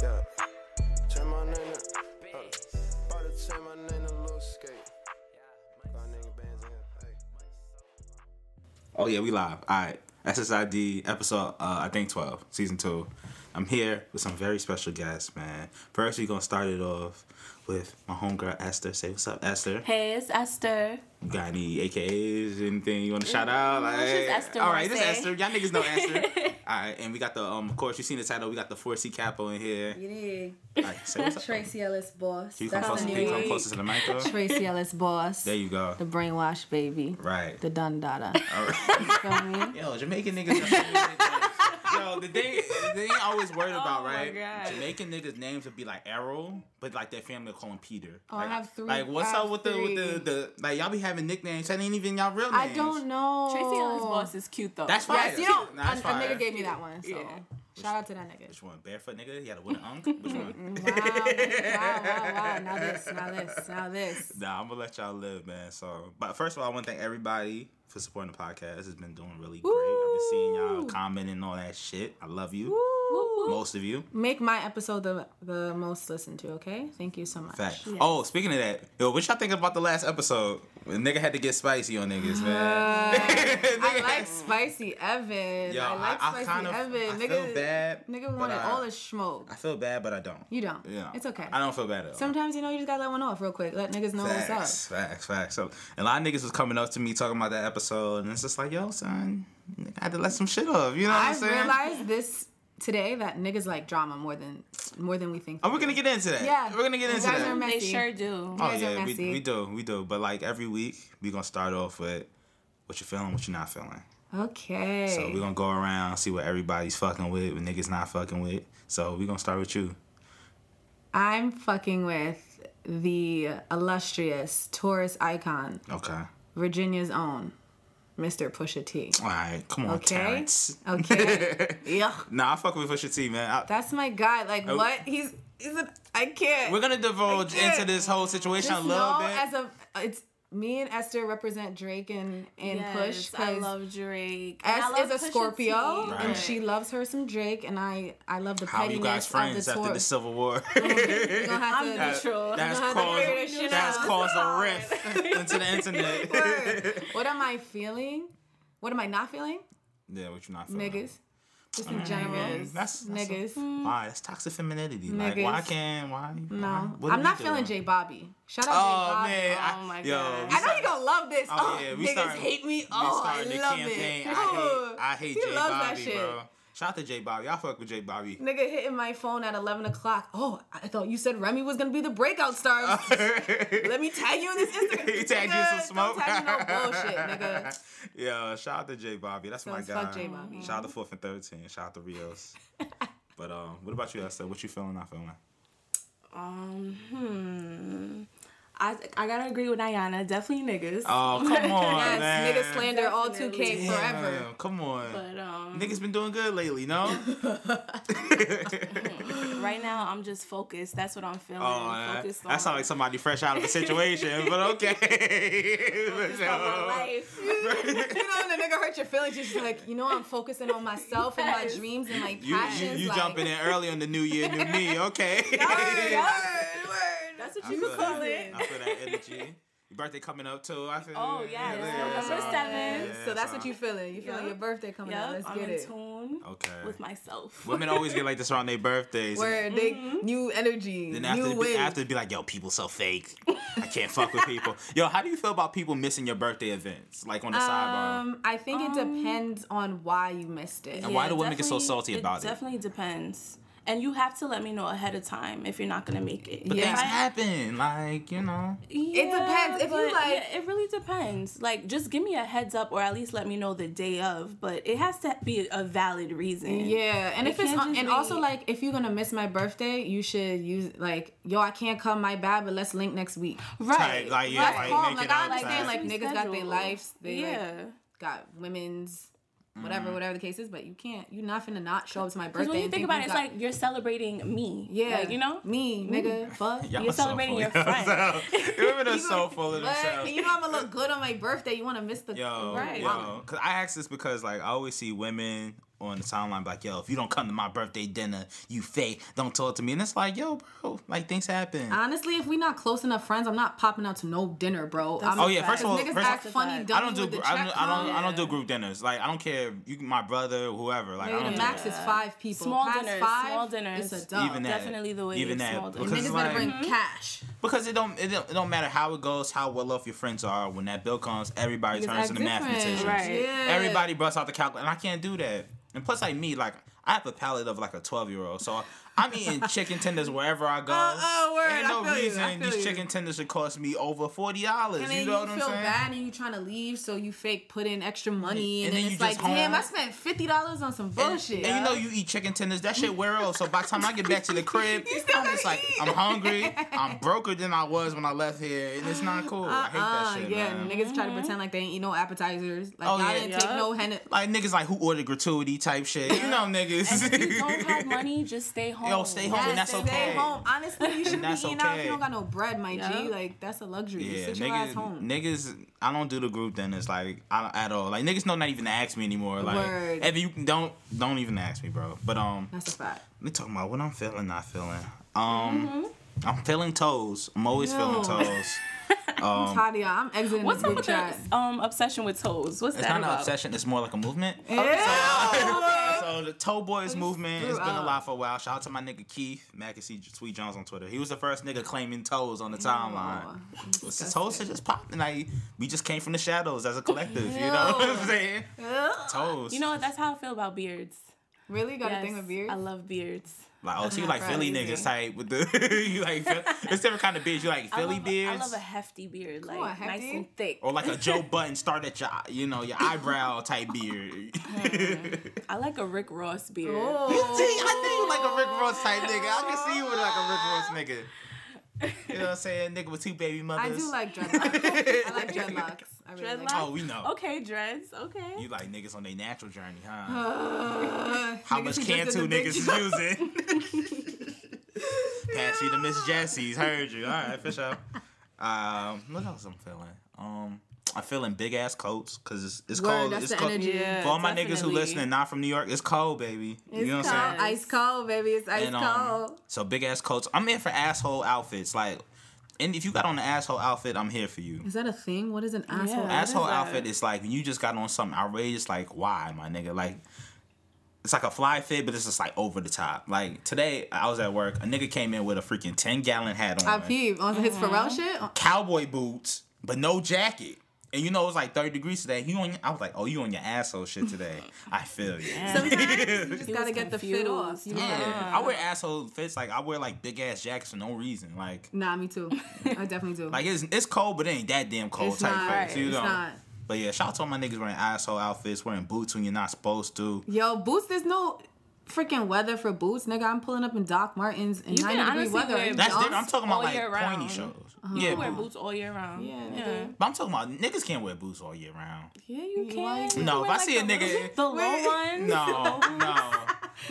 Yeah. Change my name to. Uh, about to change my name to Lil Skate. Got nigga bands in. Hey. Oh yeah, we live. All right, SSID episode uh, I think twelve, season two. I'm here with some very special guests, man. First, we gonna start it off with my homegirl Esther. Say what's up, Esther. Hey, it's Esther. You got any AKAs? Anything you want to shout out? no, it's just Esther All right, this is Esther. Y'all niggas know Esther. all right, and we got the um. Of course, you seen the title. We got the 4C capo in here. You did. All right, say what's up. Tracy Ellis Boss. Can you come That's closer? the Can you new come name. closer to the mic, though? Tracy Ellis Boss. There you go. The brainwash baby. Right. The dun dada. All right. You feel me? Yo, Jamaican niggas. Yo, the thing, the thing I always worried oh about, Oh my right? God. Jamaican niggas' names would be like Errol, but like their family will call him Peter. Oh, I like, have three- Like, what's up with the with the, the like y'all be having nicknames that ain't even y'all real names. I don't know. Tracy Ellis Boss is cute though. That's fine. Yes, you know, Nah, that's a, a nigga gave me that one. So Yeah. Shout out to that nigga. Which one? Barefoot nigga? He had a wooden unk? Which mm-hmm. one? Wow, wow, wow, wow. Now this, now this, now this. Nah, I'm gonna let y'all live, man. So, but first of all, I want to thank everybody for supporting the podcast. It's been doing really great. I've been seeing y'all commenting and all that shit. I love you, Woo. Most of you. Make my episode the the most listened to. Okay, thank you so much. Fact. Oh, speaking of that, yo, what y'all think about the last episode? When nigga had to get spicy on niggas, man. Uh, I like Spicy Evan. Yo, I like I, I Spicy kind of, Evan. I nigga, feel bad. Nigga wanted I, all the smoke. I feel bad, but I don't. You don't. Yeah, It's okay. I don't feel bad at all. Sometimes you know you just gotta let one off real quick. Let niggas know Facts, what's up. facts, facts. So a lot of niggas was coming up to me talking about that episode, and it's just like, yo, son, I had to let some shit off. You know what I'm saying? I realized this today that niggas like drama more than more than we think. Oh, we're gonna get into that. Yeah. we're gonna get into that. are They sure do. Oh yeah, we, we do, we do. But like every week, we gonna start off with what you're feeling, what you're not feeling. Okay. So we're gonna go around, see what everybody's fucking with, what niggas not fucking with. So we gonna start with you. I'm fucking with the illustrious Taurus icon, Okay. Virginia's own, Mr. Pusha T. All right, come on, Okay. Terrence. Okay. yeah. Nah, I fuck with Pusha T, man. I, That's my guy. Like Oh. what? He's he's a, I can't. we're gonna divulge into this whole situation Just a little know bit. as a it's me and Esther represent Drake and and Push. Yes, I 'cause love Drake. And I S love is a Pusha Scorpio, T. Right. and she loves her some Drake, and I I love the petty. How you guys friends the after tour. the Civil War? We're gonna have I'm to. the neutral. That's gonna caused a rift into the internet. Word. what am I feeling? What am I not feeling? yeah, what you not feeling? Niggas. Just in mm. general. Niggas. That's, that's Niggas. why that's toxic femininity. Like why can't why? No, why? I'm not feeling? J Bobby. Shout out Oh J Bobby. man, oh I, Oh my yo, God. I know you gonna love this. Oh, Oh, yeah, we oh, niggas started- hate me. Oh, I love campaign. it. I hate I hate J Bobby, shit. bro. Shout out to J Bobby. I fuck with J Bobby. Nigga hitting my phone at 11 o'clock. Oh, I thought you said Remy was gonna be the breakout star. Let me tag you in this Instagram. he tagged you some smoke. Don't tag me no bullshit, nigga. Yeah, shout out to J Bobby. That's So my guy. fuck J Bobby. Shout out to Fourth and Thirteen. Shout out to Rios. but um, what about you, Esther? What you feeling? Not feeling? Um, hmm. I I gotta agree with Ayana. Definitely niggas. Oh come on, Yes, man. nigga slander all 2K Definitely. forever. Come on. But um, Niggas been doing good lately, no? right now I'm just focused. That's what I'm feeling. Oh, that, focused that sounds like somebody fresh out of a situation, but okay. focused on my life. you know, when the nigga hurt your feelings, you're just like, you know, I'm focusing on myself and my dreams and my You, you, passions. you like, jumping in early on the new year, new me, okay. That's what I you feel call that. it. I feel that energy. Your birthday coming up too. I feel. Oh, yeah, it's November 7th. So that's what you feeling. You feeling Yep. your birthday coming up. Let's I'm get in it. tune Okay. with myself. Women always get like this around their birthdays. Where they new energy, Then after, wave. be, after be like, yo, people so fake. I can't fuck with people. Yo, how do you feel about people missing your birthday events, like on the sidebar? um, I think it depends on why you missed it. And why do women get so definitely- salty about it? Definitely depends. And you have to let me know ahead of time if you're not gonna make it. But Yeah. things happen, like you know. Yeah, it depends. If you but like- yeah, it really depends. Like, just give me a heads up, or at least let me know the day of. But it has to be a valid reason. Yeah, and It if it's can't and be- also like if you're gonna miss my birthday, you should use like yo, I can't come, my bad, but let's link next week. right. like, yeah, That's like, calm. make Like it I understand, like niggas got their lives, they yeah. like got women's whatever, Mm. whatever the case is, but you can't, you're not finna not show up to my birthday. Because when you and think about it, you it's got- like you're celebrating me. yeah, Like, you know. me, nigga, fuck. Y'all You're are so celebrating your of friend. yourselves. Women are so full of themselves. you know I'm gonna look good on my birthday. You wanna miss the Yo, Right. yo, cause I ask this because like I always see women on the timeline like, yo, if you don't come to my birthday dinner, you fake. Don't talk to me. And it's like, yo, bro, like things happen. Honestly, if we not close enough friends, I'm not popping out to no dinner, bro. I'm, Oh, yeah, first of all- niggas first- act funny. I I don't do with the gr- I don't check I don't, count. I don't do group dinners. Like I don't care you my brother whoever. Like I don't the do max that. is five people. Small Past dinners, five, small dinners. It's a dub. even that Definitely the way even it's that small because dinners. it's Niggas better like, bring cash. because it don't, it don't it don't matter how it goes how well off your friends are when that bill comes everybody Niggas turns act to the mathematicians Right. Yeah. everybody busts out the calculator and I can't do that and plus like me like I have a palate of like a 12 year old so I'm eating chicken tenders wherever I go Oh, oh, word. ain't I no feel you. I reason feel these you. chicken tenders should cost me over forty dollars And you know you, what I'm saying? You feel bad and you trying to leave, so you fake put in extra money, And and, then then, you it's just like, damn, home. I spent fifty dollars on some And, bullshit. and you know you eat chicken tenders, that shit wear off. So by the time I get back to the crib, You still I'm just gotta like, eat. I'm hungry. I'm broker than I was when I left here, and it's not cool. I hate that Uh-uh, shit, yeah, man. niggas try to mm-hmm. pretend like they ain't eat no appetizers. Like Oh, y'all yeah. didn't Yeah. take no hen. Like niggas like who ordered gratuity type shit. You know niggas. And if you don't have money, just stay home. Yo, stay home, and that's stay okay. home. Honestly, you shouldn't be that's eating out if you don't got no bread, my Yeah. G. Like that's a luxury. Yeah, Sit your ass niggas, home. niggas, I don't do the group dinners like I, at all. Like niggas know not even to ask me anymore. Like Word. if you don't, don't even ask me, bro. But um, That's a fact. we talking about what I'm feeling, not feeling. Um, I'm feeling toes. I'm always feeling Yo. toes. Um, Tadia, I'm exiting What's up with chat. the um obsession with toes? What's It's that not an about? obsession. It's more like a movement. Yeah. So the Toe Boys movement has been a up. lot for a while. Shout out to my nigga Keith Mackesy Sweet Jones on Twitter. He was the first nigga claiming toes on the timeline. So toes are just popping. Like we just came from the shadows as a collective. You know what I'm saying? Toes. You know what? That's how I feel about beards. Really got a thing with beards? I love beards. Like oh, so you like Philly crazy. niggas type with the you like it's different kind of beards. You like Philly love, beards. I love a hefty beard, like on, nice and thick. or like a Joe Budden start at your you know your eyebrow type beard. Uh, I like a Rick Ross beard. Oh. See, I think you like a Rick Ross type nigga. I can see you with like a Rick Ross nigga. You know what I'm saying? Nigga with two baby mothers. I mothers. do like dreadlocks. I like dreadlocks. I really like Oh, we know. Okay, dreads. Okay. You like niggas on their natural journey, huh? Uh, How much who can two did the big niggas is using? Pass you to Miss Jessie's. Heard you. All right, for sure. Um, what else I'm feeling? Um, I'm feeling big ass coats because it's, it's Word, cold. that's it's the cold. energy. Yeah, For all my niggas who definitely. listening, not from New York, it's cold, baby. It's you know what. I'm saying? Ice cold, baby. It's ice And, um, cold. so big ass coats. I'm here for asshole outfits. Like, and if you got on an asshole outfit, I'm here for you. Is that a thing? What is an asshole? Yeah. Asshole is outfit is like when you just got on something outrageous. Like, why, my nigga? Like, it's like a fly fit, but it's just like over the top. Like today, I was at work. A nigga came in with a freaking ten gallon hat on, I peep on his Pharrell shit. cowboy boots, but no jacket. And you know it was like thirty degrees today. You on? I was like, oh, you on your asshole shit today? I feel you. Sometimes you just gotta was get the fit off. confused. You know? Yeah, I wear asshole fits. Like I wear like big ass jackets for no reason. Like. Nah, me too. I definitely do. Like it's it's cold, but it ain't that damn cold It's type not. fits. You It's know. not. But yeah, shout out to all my niggas wearing asshole outfits, wearing boots when you're not supposed to. Yo, boots. There's no freaking weather for boots, nigga. I'm pulling up in Doc Martens in You 90 can degree weather. wear That's different. I'm talking about like year pointy round. shows. You Yeah, can wear boots. boots all year round. Yeah, yeah. But I'm talking about niggas can't wear boots all year round. Yeah, you can. You No, if wear, I see a nigga- low- the low Wait. ones, No, no.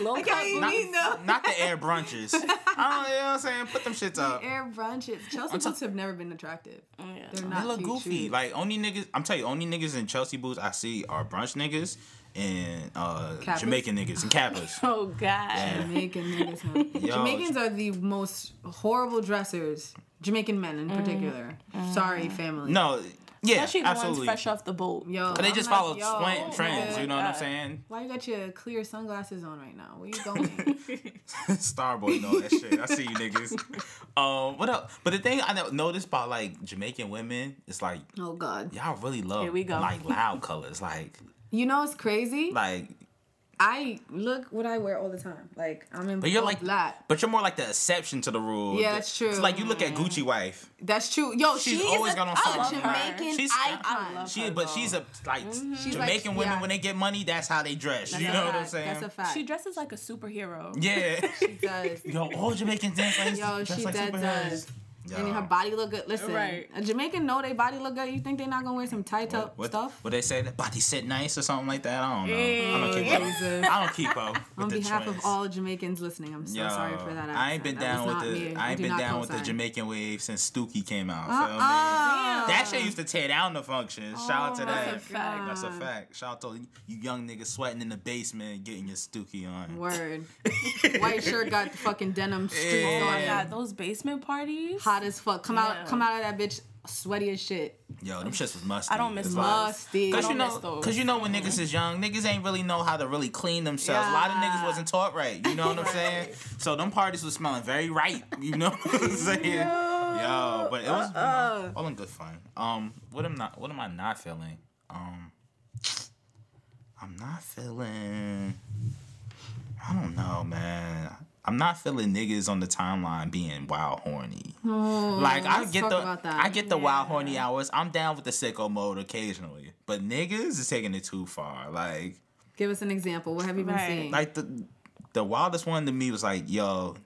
low cut can't boots. no. Not the air brunches. I don't, you know what I'm saying? Put them shits up. Air brunches. Chelsea I'm ta- boots have never been attractive. Oh, yeah. They're not They look goofy. shoes. Like only niggas, I'm telling you, only niggas in Chelsea boots I see are brunch niggas and uh, Kappas? Jamaican niggas and Kappas. Oh God. Yeah. Jamaican niggas. Huh? Yo, Jamaicans are the most horrible dressers. Jamaican men Mm. in particular. Sorry, family. No, yeah, Especially the absolutely. ones fresh off the boat. Yo, But they I'm just like, follow yo, trend- trends. nigga, You know what I'm saying? Why you got your clear sunglasses on right now? Where you going? Starboy know that shit. I see you niggas. Um, what up? But the thing I noticed about like Jamaican women is like oh God. y'all really love Here we go. like loud colors, like You know it's crazy? like. I look what I wear all the time. Like I'm in But you're like black. But you're more like the exception to the rule. Yeah, that's true. It's like you look at Gucci mm-hmm. wife. That's true. Yo, She's she always is got on a, something. a Jamaican She's- icon. I love She, her, but though. she's a like mm-hmm. She's Jamaican like- women yeah. when they get money, that's how they dress. That's you a know what I'm saying? That's a fact. She dresses like a superhero. yeah. She does. Yo, all Jamaicans dance like Yo, dress she like dead superheroes. does. And her body look good. Listen, Right. a Jamaican know they body look good. You think they not gonna wear some tight up What, stuff? what they say? The body sit nice or something like that. I don't know. I don't keep Jesus. up. I don't keep up with On the behalf trends. of all Jamaicans listening, I'm so Yo, sorry for that. I ain't been. That down with the me. I ain't do been down with the. Jamaican wave since Stookie came out. Feel me? Uh-uh. That shit used to tear down the function. Shout out to Oh, that. that's a fact. That's a fact. Shout out to you young niggas sweating in the basement getting your Stookie on. Word. White shirt got the fucking denim streaks Yeah. Oh on my it. god, those basement parties. Hot as fuck. Come out, come out of that bitch sweaty as shit. Yo, them shits was musty. I don't miss It's those. like- Musty. Cause you know, cause you know when niggas is young, niggas ain't really know how to really clean themselves. A lot of niggas wasn't taught right. You know what I'm saying? So them parties was smelling very ripe. You know what I'm saying? Yo, but it was you know, all in good fun. Um, what am not? What am I not feeling? Um, I'm not feeling. I don't know, man. I'm not feeling niggas on the timeline being wild horny. like I Oh, get the. I get the wild horny hours. I'm down with the sicko mode occasionally, but niggas is taking it too far. Like Give us an example. What have you been Right. seeing? like the the wildest one to me was like, yo,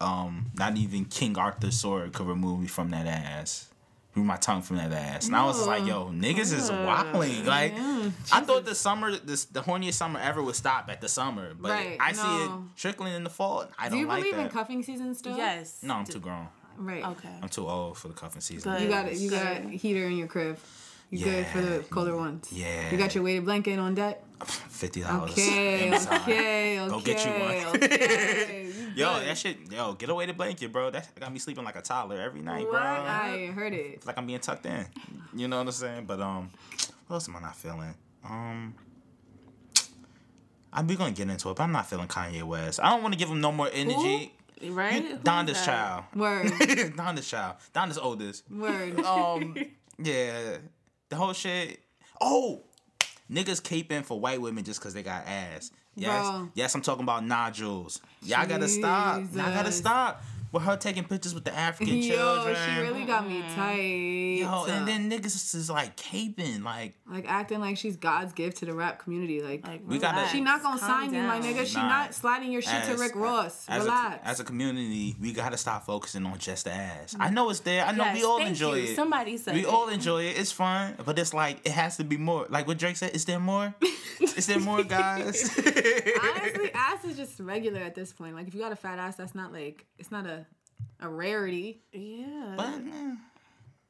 um, not even King Arthur's sword could remove me from that ass. Remove my tongue from that ass. And I was just like, yo, niggas is wilding. Like I thought the summer this the horniest summer ever would stop at the summer. But Right, I see it trickling in the fall. I don't don't you like believe that. in cuffing season still? Yes. no, I'm too grown. Right. Okay. I'm too old for the cuffing season. Good. You got it. You got Good. heater in your crib. You good for the colder ones. Yeah. You got your weighted blanket on deck. Fifty dollars. Okay. Okay. Okay. Go get you one. okay. You Yo, that shit. Yo, get away the blanket, bro. That got me sleeping like a toddler every night, What? bro. I heard it. It's like I'm being tucked in. You know what I'm saying? But um, what else am I not feeling? Um, I'm gonna get into it, but I'm not feeling Kanye West. I don't want to give him no more energy. Right? Who's Donda's child. Word. Donda's child. Donda's oldest. Word. Um, yeah, the whole shit. Oh, niggas caping for white women just because they got ass. Yes, Bro. yes, I'm talking about nodules. Y'all gotta stop. Y'all gotta stop. With her taking pictures with the African Yo, children. she really got me mm-hmm. tight. Yo, and then niggas is like caping, like like acting like she's God's gift to the rap community. Like, Like, We gotta- she not gonna calm sign you, my nigga. She Nah. not sliding your shit to Rick Ross. As Relax. a, as a community, we gotta stop focusing on just the ass. I mm. know it's there. I know Yes, we all thank enjoy you. it. Somebody said we it. all enjoy it. It's fun, but it's like it has to be more. Like what Drake said, is there more? is there more, guys? Honestly, ass is just regular at this point. Like if you got a fat ass, that's not like it's not a a rarity. Yeah. but eh,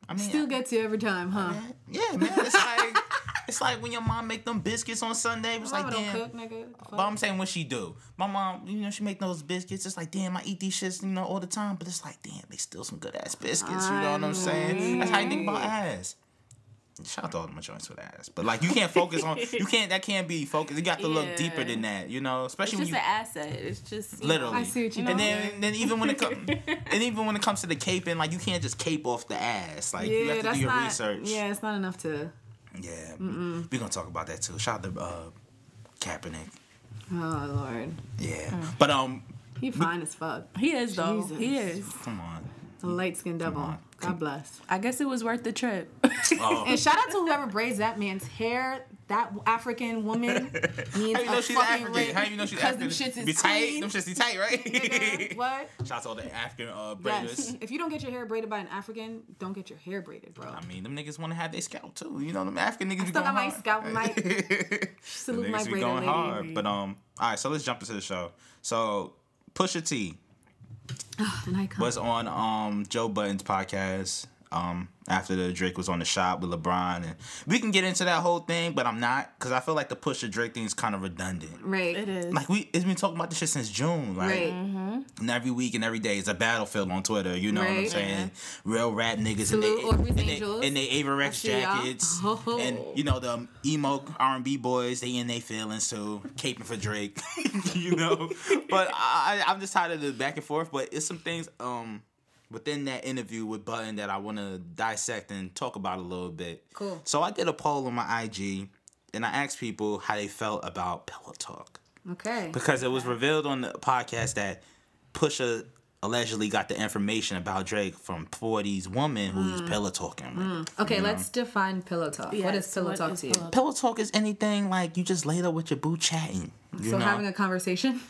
I mean, Still gets you every time, huh? yeah, man. It's like it's like when your mom make them biscuits on Sunday. It's like damn. cook, nigga. But I'm saying what she do. My mom, you know, she make those biscuits. It's like, damn, I eat these shits, you know, all the time. But it's like, damn, they still some good ass biscuits. You know what I'm saying? That's how you think about ass. Shout out to all my joints with ass. But like, you can't focus on. You can't. That can't be focused. You got to look deeper than that. You know, it's especially when just you. an asset. It's just Literally, I see what you and doing. then, then even when it comes, and even when it comes to the caping, like you can't just cape off the ass. Like you have to do your not. research. Yeah, it's not enough to. yeah. we're gonna talk about that too. Shout out to uh, Kaepernick. Oh lord, Yeah, Mm. but um, he fine as fuck. He is though. Jesus. He is. come on. A light skinned devil. On. God bless. I guess it was worth the trip. Oh. And shout out to whoever braids that man's hair. That African woman means How you know a she's fucking African? ring. How you know she's Because African? them shits is be tight. clean. Them shits be tight, right? Nigga, what? Shout out to all the African uh, Yes. braiders. If you don't get your hair braided by an African, don't get your hair braided, bro. I mean, them niggas want to have their scalp too. You know, them African niggas be still going got my hard. scalp, my- Salute my niggas be braider going lady. hard. But um, all right. So let's jump into the show. So Pusha T An icon. was on um Joe Budden's podcast um after the Drake was on the shop with LeBron and we can get into that whole thing, but I'm not because I feel like the Pusha Drake thing is kind of redundant. right. it is. Like we, it's been talking about this shit since June, like, Right. and every week and every day is a battlefield on Twitter. You know what I'm Right. saying? Real rap niggas Salute in Orpheus they, in they, in they Avirex I see y'all. jackets, Oh. and you know the emo R and B boys. They in their feelings too, caping for Drake. you know, but I, I- I'm just tired of the back and forth. But it's some things um within that interview with Budden that I want to dissect and talk about a little bit. Cool. So I did a poll on my IG, and I asked people how they felt about Pillow Talk Okay. because it was revealed on the podcast that Pusha allegedly got the information about Drake from 40's woman who Mm. he's pillow talking with. Okay, let's define pillow talk. what Yes, is pillow what talk is to you? pillow Pillow talk is anything like you just laid up with your boo chatting. You So know? having a conversation,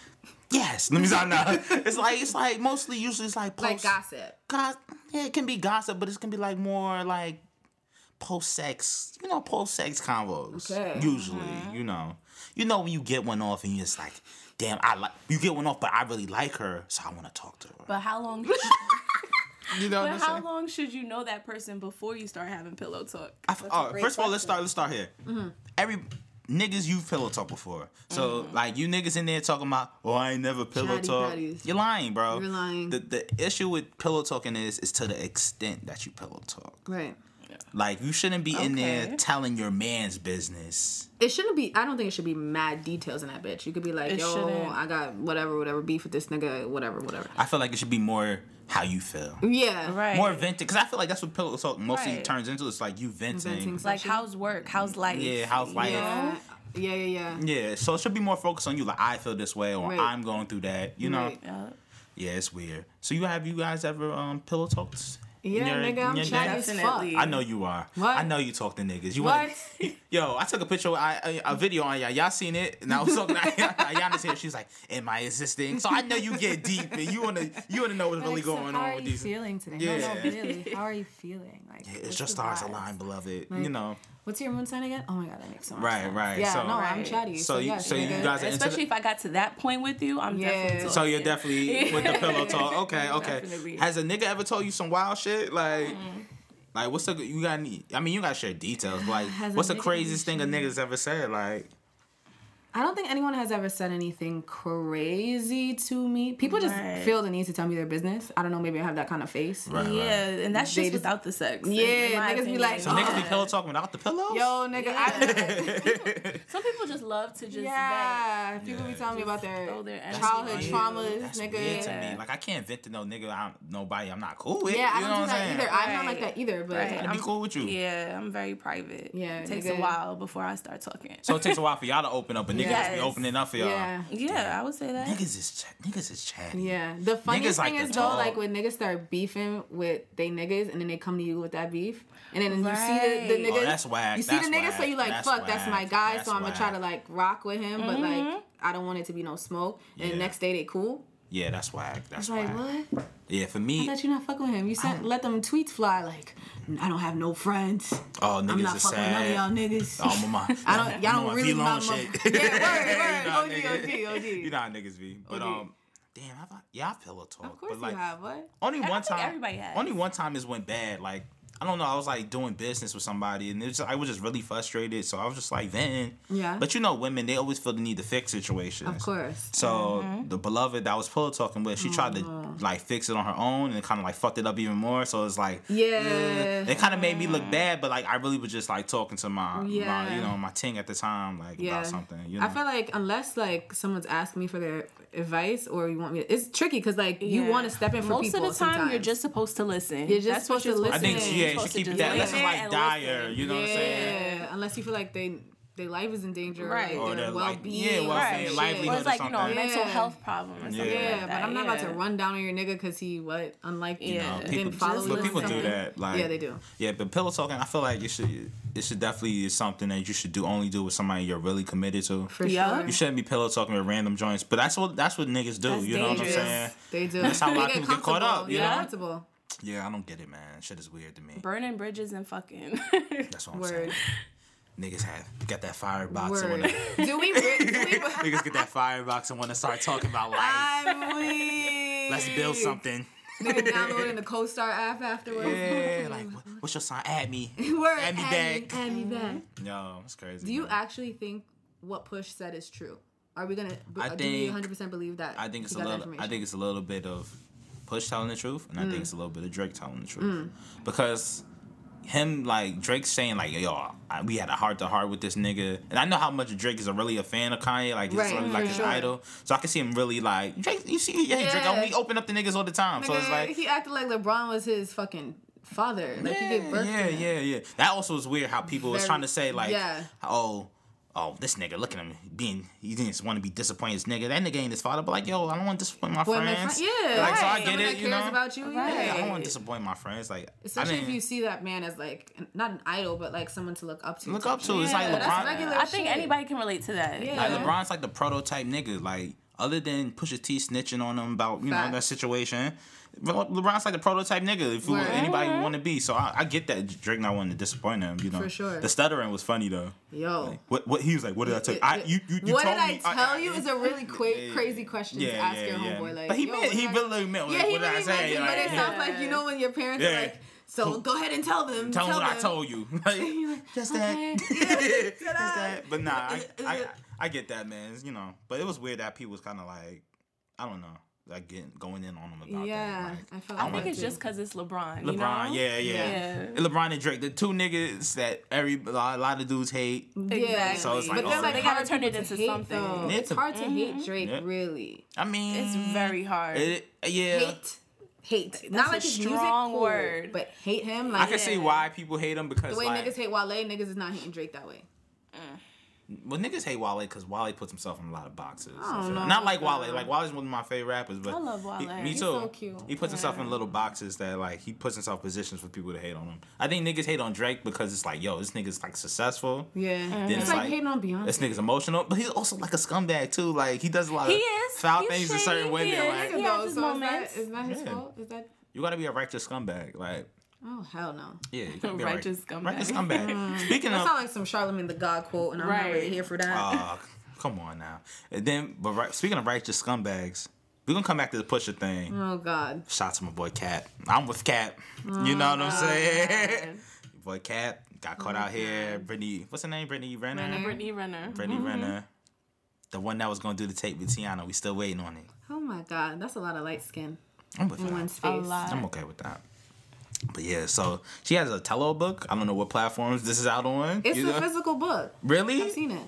yes, let me start now. It's like it's like mostly usually it's like like post, gossip. God, Yeah, it can be gossip, but it's gonna be like more like post sex, you know, post sex convos. Okay. Usually, Mm-hmm. you know, you know when you get one off and you're just like, damn, I like you get one off, but I really like her, so I want to talk to her. But how long? you know but how long should you know that person before you start having pillow talk? I f- oh, great first of all, let's start. Let's start here. Every niggas you've pillow talk before, so mm-hmm. like you niggas in there talking about, oh, I ain't never pillow Chatty talk. patties. You're lying, bro. You're lying. The the issue with pillow talking is is to the extent that you pillow talk. Right. Like you shouldn't be in there telling your man's business. It shouldn't be. I don't think it should be mad details in that bitch. You could be like, It yo, shouldn't. I got whatever, whatever beef with this nigga, whatever, whatever. I feel like it should be more how you feel. Yeah. Right. More venting, because I feel like that's what pillow talk mostly Right. turns into. It's like you venting. Venting. Like how's work? How's life? Yeah, how's life? Yeah. Yeah. Yeah. Yeah. Yeah, so it should be more focused on you. Like I feel this way, or Right. I'm going through that. You know. Right. Yeah. Yeah, it's weird. So you have you guys ever um pillow talks? In Yeah, your- nigga, I'm your chatty day? as fuck. Definitely. I know you are. What? I know you talk to niggas. You What? wanna- Yo, I took a picture, I, a, a video on y'all. Y'all seen it? And I was talking to Ayana's here. She's like, "Am I assisting?" So I know you get deep, and you wanna you wanna know what's really Like, so going how on are with you these. feeling today? Yeah. No, no, really. How are you feeling? Like, Yeah, it's just stars aligned, beloved. Like- you know. What's your moon sign again? Oh my god, that makes so much Right, sense. right. Yeah, So- no, I'm chatty. So So, you- yes, so you guys are into Especially the- if I got to that point with you, I'm Yeah. definitely. So you're definitely with the pillow talk. Okay, okay. Definitely. Has a nigga ever told you some wild shit? Like, mm-hmm. like what's the you got? Any, I mean, you gotta share details. But like, Has what's the craziest thing a shared- nigga's ever said? Like, I don't think anyone has ever said anything crazy to me. People just Right. feel the need to tell me their business. I don't know, maybe I have that kind of face. Right, right. Yeah, and that's They just just- without the sex. Yeah, in my niggas be like, So Oh. niggas be pillow talking without the pillows? Yo, nigga, I. Some people just love to just yeah, people be Yeah. telling me about their their childhood on traumas, That's nigga. weird to me. Like I can't vent to no nigga. I'm nobody. I'm not cool with. Yeah, I you know don't do what that saying? either. I'm not like that either, but Right. I'd be cool with you. Yeah, I'm very private. Yeah, it takes a while before I start talking. So it takes a while for y'all to open up, but niggas Yes. be opening up for y'all. yeah. yeah, I would say that. Niggas is ch- niggas is chatty. Yeah, the funniest like thing to is though, talk. like when niggas start beefing with they niggas, and then they come to you with that beef, and then you see the, the niggas. Oh, that's whack. You see That's the niggas, whack. so you like, That's fuck, that's my guy, That's so I'm gonna try to like rock with him, but Mm-hmm. like I don't want it to be no smoke. And Yeah. the next day they cool. Yeah, that's whack. That's It's like what? Yeah, for I me, thought you're not fucking with him. You sent let them tweets fly like, I don't have no friends. oh I'm niggas not is fucking with none of y'all niggas. Oh, mama. I don't. Y'all don't really know know. shit. Yeah, word, You know how word. OG, niggas- OG, OG. You know how niggas be. But OG. um, damn, have I, yeah, I pillow talk. Of course but like, you have. What? Only I one time. everybody has. Only one time is went bad. Like I don't know. I was like doing business with somebody, and it was, I was just really frustrated. So I was just like venting. Yeah. But you know, women they always feel the need to fix situations. Of course. So Mm-hmm. the beloved that I was pillow talking with, she tried to like fix it on her own, and kind of like fucked it up even more. So it's like, Yeah. it kind of made me look bad. But like I really was just like talking to my, my you know, my ting at the time, like Yeah. about something. You know? I feel like unless like someone's asking me for their advice or you want me, to, it's tricky because like you Yeah. want to step in for Most people. of the time, you're just supposed to listen. You're just That's what supposed to you're I think listen. yeah, You're she supposed to keep just that lay lesson like dire. listen. You know what I'm saying? Yeah, unless you feel like they their life is in danger, Right. Oh, right? Or Or their their well being, yeah, well-being, shit. livelihood Or it's like you know, a something. mental health problem or something. Yeah. Yeah, like but that. I'm not about to run down on your nigga because he what unlike you Yeah. know, people, didn't follow just you. but people do that. Like yeah, they do. Yeah, but pillow talking, I feel like you should. It should definitely is something that you should do only do with somebody you're really committed to. For Yeah. sure. You shouldn't be pillow talking with random joints, but that's what that's what niggas do. That's you know what I'm saying? They do. That's how a lot of people get caught up, you Yeah, know? comfortable. Yeah, I don't get it, man. Shit is weird to me. burning bridges and fucking. That's what I'm Word. saying. Niggas have got that firebox and wanna do we? re- Do we? niggas get that firebox and wanna start talking about life. Weak. Let's build something. Nigga downloading the CoStar app afterwards. Yeah, like what- what's your sign? Add me. Word. Add me add back. Me, add me back. Yo, it's crazy. Do you man. actually think what Push said is true? Are we gonna? I do we think- 100 percent believe that? I think it's a little. I think it's a little bit of Push telling the truth, and I Mm. think it's a little bit of Drake telling the truth. Because him, like Drake, saying like, "Yo, I, we had a heart to heart with this nigga," and I know how much Drake is a really a fan of Kanye, like he's Right, really like his sure. idol. So I can see him really like Drake. You see, yeah, Drake, Yeah. we open up the niggas all the time. so it's like. he acted like LeBron was his fucking father. Like he gave birth yeah, to him. yeah, yeah. That also was weird how people was trying to say like, yeah. oh, oh, this nigga, look at him being, he didn't want to be disappointed. This nigga, that nigga ain't his father. But like, yo, I don't want to disappoint my Boy, my friends. yeah, like so I right. get Someone it, that you cares know. about you, Yeah, I don't want to disappoint my friends. Like, Especially I if you see that man as like not an idol, but like someone to look up to. Look type up to. shit. It's like LeBron- I think shit. anybody can relate to that. Yeah. like LeBron's like the prototype nigga. Like other than Pusha T snitching on him about you know that situation. Le- LeBron's like the prototype nigga if Word. anybody want to be. So I, I get that Drake not wanting to disappoint him. You know, For sure. The stuttering was funny though. Yo. What what he was like? What did I tell you? I, you, you, you what did I tell you is a really quick, crazy question to yeah, ask yeah, your yeah. homeboy. Like, but he meant he I- really meant like, Yeah, he what did I really say? meant it, but Like, it sounds like you know when your parents are like, so go ahead and tell them. Tell, Tell, them what. I told you. Like, just that. just that. But nah, I, I, I get that, man. You know, but it was weird that people was kind of like, I don't know, like getting going in on him about Yeah, that. Like, I felt I like think it's too. just because it's LeBron. LeBron, you know? yeah, yeah, Yeah. LeBron and Drake, the two niggas that every a lot, a lot of dudes hate. Exactly. So it's like, but oh, they're like they gotta turn it into hate, something. Though. Yeah, It's to- hard to hate mm-hmm. Drake, Yeah. really. I mean, It's very hard. It, yeah, Hate, hate. Not a like his music, strong cool, word. but hate him. Like I Like can see why people hate him because the way like, niggas hate Wale, niggas is not hating Drake that way. Mm. Well, niggas hate Wale because Wale puts himself in a lot of boxes. I don't know Not like about Wale. Like Wale's one of my favorite rappers, but I love Wale. he- me He's too. so cute. He puts himself in little boxes that like he puts himself in positions for people to hate on him. I think niggas hate on Drake because it's like, yo, this nigga's like successful. Yeah, Then it's, it's like, like- hating on Beyonce. This nigga's emotional, but he's also like a scumbag too. Like he does a lot He of is. foul He's things to shady. certain He women. is. Like He has his so moments. Is that, is that his Yeah. fault? Is that? you gotta be a righteous scumbag. Like Oh hell no. yeah, you gotta be Righteous right- scumbag. Righteous scumbag. Mm. Speaking of. That of, sounds like some Charlemagne the God quote, and I'm not really here for that. uh, come on now. And then, but right, speaking of righteous scumbags, we're gonna come back to the Pusha thing. oh God. Shout to my boy Cap. I'm with Cap. Oh, you know what I'm saying? boy Cap got caught out here. Mm-hmm. Brittany, what's her name? Brittany Renner. Renner. Brittany Renner. Brittany mm-hmm. Renner. The one that was gonna do the tape with Tiana. We still waiting on it. Oh my God. That's a lot of light skin I'm with in that. one A space. lot. I'm okay with that. But yeah, so she has a Tello book. I don't know what platforms this is out on. It's a know? physical book. really? I've seen it.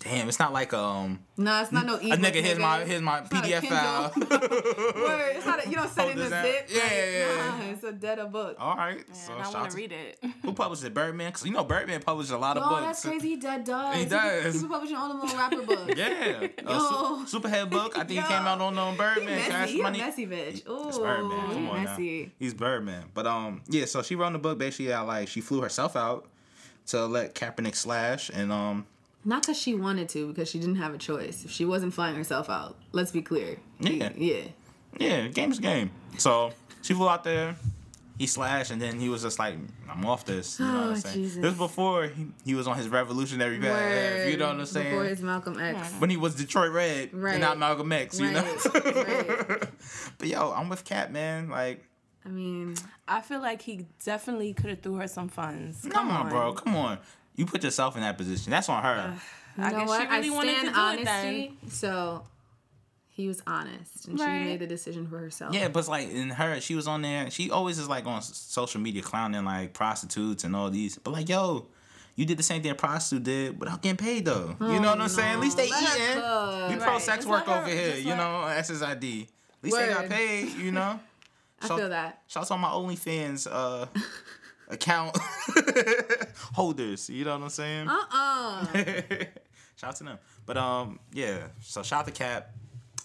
Damn, it's not like um No, it's not no a ebook. nigga. Here's my here's my It's not PDF file. Word. It's not. A, you don't send it in Hold a zip. Yeah, like, yeah, yeah. Nah, it's a dead a book. All right, so and I shout want to to read it. who published it? Birdman, because you know Birdman published a lot of Oh, books. that's crazy. He dead does. He does. He's publishing all the little rapper books. Yeah, a Yo. su- Superhead book. I think he came out on um, He Birdman. Cash messy. He a messy bitch. Ooh, It's Birdman. Come on messy. now. He's Birdman. But um, yeah. So she wrote the book basically how like she flew herself out to let Kaepernick slash, and um, Not because she wanted to, because she didn't have a choice. If she wasn't flying herself out, let's be clear. Yeah. Yeah. yeah, game's game. So she flew out there. He slashed, and then he was just like, "I'm off this." You know what Oh, I'm saying? Jesus. This was before he, he was on his revolutionary path. Word. You know what I'm saying? Before his Malcolm X. when he was Detroit Red, Right. and not Malcolm X. You know. Right, right. but yo, I'm with Cat, man. Like, I mean, I feel like he definitely could have threw her some funds. come, on, bro. Come on. You put yourself in that position. That's on her. I you know guess what? she really I wanted to stand do honesty. it then. So he was honest, and Right. she made the decision for herself. Yeah, but it's like in her, she was on there. She always is like on s- social media clowning like prostitutes and all these. But like, yo, you did the same thing a prostitute did without getting paid though. you know what I'm saying? At least they Let her eating. cook. We pro Right. sex Just work let her- over here. just You let- know, SSID. At least they got Word. paid. You know. I Shout- feel that. Shouts on my OnlyFans uh, account holders. You know what I'm saying? Uh uh shout to them. But um, yeah. So shout to Cap.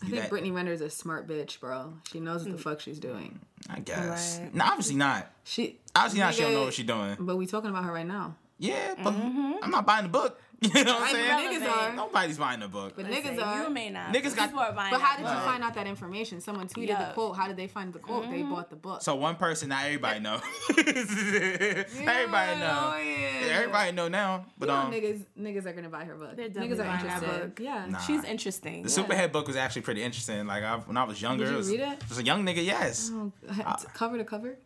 I think got- Brittany Renner is a smart bitch, bro. She knows what the fuck she's doing. I guess. Right. No, obviously not. She Obviously not. She don't know what she's doing. But we talking about her right now. Yeah, but I'm not buying the book. You know what I'm saying? niggas are. Nobody's buying the book. But Listen, niggas are. You may not. Niggas got- People are buying But how did that you book. find out that information? Someone tweeted Yeah. the quote. How did they find the quote? They bought the book. So one person, not everybody know. everybody know. Oh, yeah. Yeah, everybody know now. But You know um, niggas, niggas are gonna buy her book. They're niggas definitely are buying that interested. book. Yeah. Nah. She's interesting. the Superhead book was actually pretty interesting. Like I, when I was younger, Did you it was, read it? It was a young nigga. Yes. Oh, cover to cover.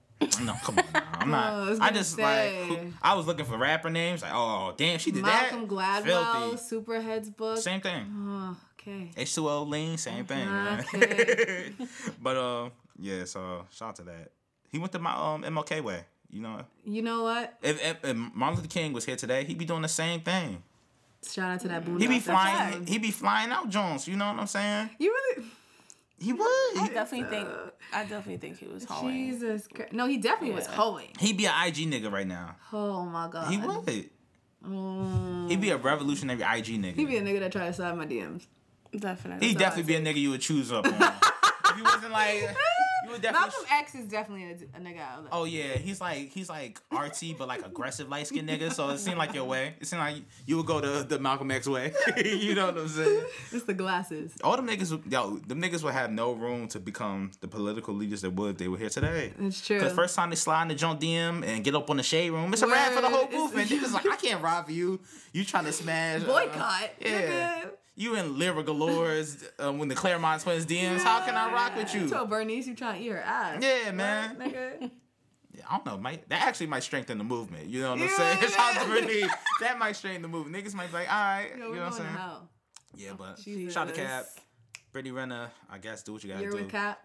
No, come on. Now. I'm not. Oh, I I just say. like. who- I was looking for rapper names. Like, oh damn, she did Malcolm that. Malcolm Gladwell. Superhead's book. Same thing. Oh, okay. H2O lean, same thing. man. Okay. but um, yeah. So shout out to that. He went to my um MLK way. You know, You know what? if, if, if Martin Luther King was here today, he'd be doing the same thing. Shout out to that boondocks. He be flying. He be flying out Jones. You know what I'm saying? You really? He I would. definitely think. I definitely think he was hoeing. Jesus Christ. No, he definitely was Yeah. hoeing. He'd be an IG nigga right now. Oh my god. He would. Mm. He'd be a revolutionary IG nigga. He'd be a nigga that try to slide my DMs. Definitely. He'd definitely be a nigga you would choose up on. if he wasn't like, definitely. Malcolm X is definitely a, a nigga. I would like. Oh yeah, he's like he's like artsy but like aggressive light skinned nigga. So it seemed like your way. It seemed like you would go the the Malcolm X way. you know what I'm saying? It's the glasses. All them niggas, would- yo, them niggas would have no room to become the political leaders that would if they were here today. It's true. Cause first time they slide in the John DM and get up on the shade room, it's a wrap for the whole Word. movement. It's- Niggas like, I can't ride for you. You trying to smash uh, Boycott. yeah. Nigga. You in Lira Galore's uh, when the Clermont twins DMs. How can I rock with you? You told Bernice you trying to eat her ass. Yeah, man. What, nigga. I don't know. Might that actually might strengthen the movement? You know what I'm Yeah. saying? Shout out to Brittany. That might strengthen the movement. Niggas might be like, all right. Yo, you know what I'm saying? hell. Yeah, but Jesus. shout out to Cap. Brittany Renner, I guess do what you gotta do. You're with Cap.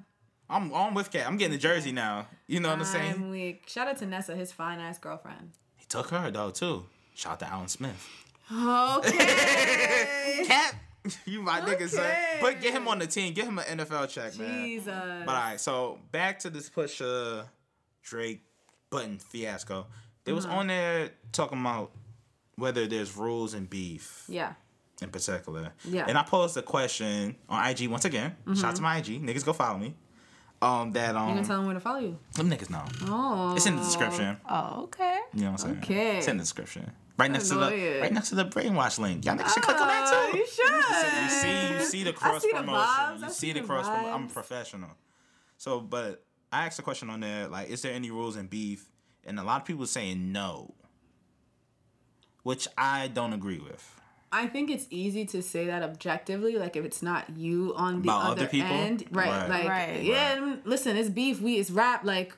I'm I'm with Cap. I'm getting the jersey now. You know what I'm I'm saying? weak. Shout out to Nessa, his fine ass girlfriend. He took her though too. Shout out to Alan Smith. Okay. Cap, you my nigga son. But get him on the team. Get him an NFL check, man. Jesus. But all right, so back to this push uh Drake Budden fiasco. They was Uh-huh. on there talking about whether there's rules and beef yeah. in particular. Yeah. Mm-hmm. And I posed a question on IG once again. Shout out to my IG. Niggas go follow me. Um that um You gonna tell them where to follow you? them niggas know. Oh. It's in the description. Oh, okay. You know what I'm saying? Okay. It's in the description. Right next to the right next to the brainwash link. Y'all niggas should click on that Oh, too. you should. You see, you see the cross see the promotion. vibes, you I see see the the cross. Prom- I'm a professional. So, but I asked a question on there, like, is there any rules in beef? And a lot of people saying no, which I don't agree with. I think it's easy to say that objectively, like if it's not you on the About other other people? end, right? Right. Like, Right. yeah, mm, listen, it's beef, we, it's rap. Like,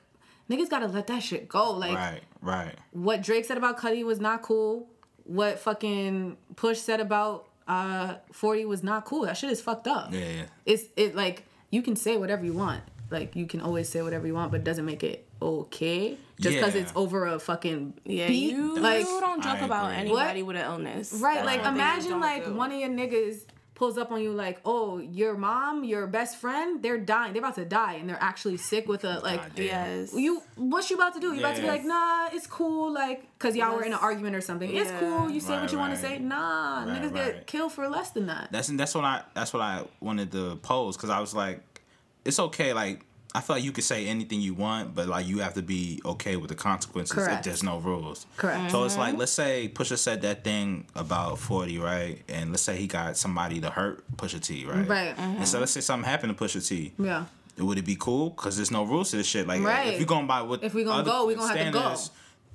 niggas gotta let that shit go. Like, right, right. what Drake said about Cudi was not cool. What fucking Push said about uh 40 was not cool. That shit is fucked up. Yeah, yeah. It's it like you can say whatever you want. Like you can always say whatever you want, but it doesn't make it okay just because Yeah. it's over a fucking Yeah, beat. you, like you don't joke about agree. anybody with an illness. Right, That's like imagine like do. one of your niggas pulls up on you like, oh, your mom, your best friend, they're dying, they're about to die, and they're actually sick with a like. God. Yes. You, what you about to do? You about to be like, nah, it's cool, like, cause y'all were in an argument or something. It's cool. You say Right, what you want to say. Nah, Right, niggas right. get killed for less than that. That's that's what I that's what I wanted to pose because I was like, it's okay. Like I feel like you could say anything you want, but like you have to be okay with the consequences Correct. if there's no rules. Correct. So it's like mm-hmm. let's say Pusha said that thing about forty, right? And let's say he got somebody to hurt Pusha T, right? Right. And so mm-hmm. let's say something happened to Pusha T. Yeah. Would it be cool? Because there's no rules to this shit. Like Right. if you're going by what If we're gonna go, we're gonna have to go.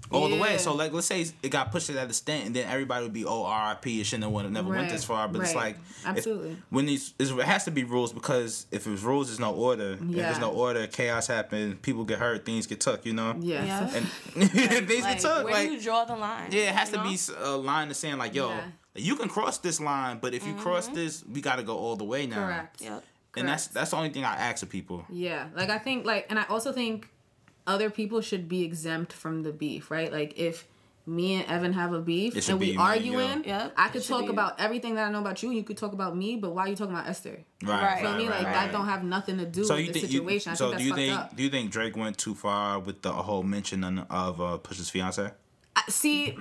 Standards All the way. So like, let's say it got pushed to that extent, and then everybody would be, "Oh, R.I.P. It shouldn't have went, never went this far." But it's right. like, if- Absolutely. when these it has to be rules because if it's rules, there's no order. If Yeah. there's no order, chaos happens. People get hurt. Things get took. You know. Yeah. Yeah. And things Like, get took. where Like do you draw the line? yeah, it has to know? be a line to saying like, "Yo, Yeah. you can cross this line, but if you cross mm-hmm. this, we got to go all the way now." Correct. Yep. And that's that's the only thing I ask of people. Yeah, like I think like, and I also think other people should be exempt from the beef, right? Like if me and Evan have a beef and we be me and arguing, you. Yep, I could talk about everything that I know about you, and you could talk about me, but why are you talking about Esther? Right. Right. Feel right, me? right, Like that don't have nothing to do So with you the think you, situation. I so do you think up. do you think Drake went too far with the whole mention of- uh, Push's fiance? I- see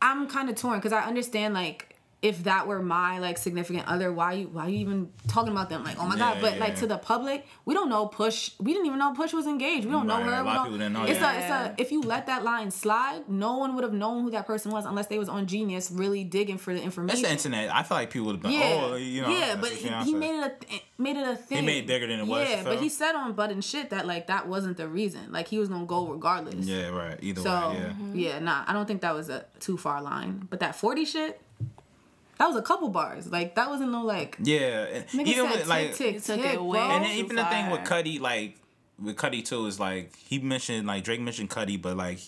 i'm kind of torn because i understand like if that were my like significant other why you why you even talking about them like oh my god Yeah, but like to the public we don't know push we didn't even know push was engaged we don't know Right, her a lot of don't, people didn't know it's that. a it's a if you let that line slide no one would have known who that person was unless they was on genius really digging for the That's information the internet. I feel like people would have been, yeah, oh, you know, yeah, but he, he made it a th- made it a thing. He made it bigger than it was, Yeah, you but feel? he said on Bud and shit that like that wasn't the reason. Like he was gonna go regardless. Yeah, right. Either So way, yeah. Mm-hmm. yeah, nah, I don't think that was a too far line. But that forty shit, that was a couple bars. Like that wasn't no like Yeah, and even said with like, tick tick took tick, it bro. and then even the thing with far. Cudi, like with Cudi too, is like he mentioned like Drake mentioned Cudi, but like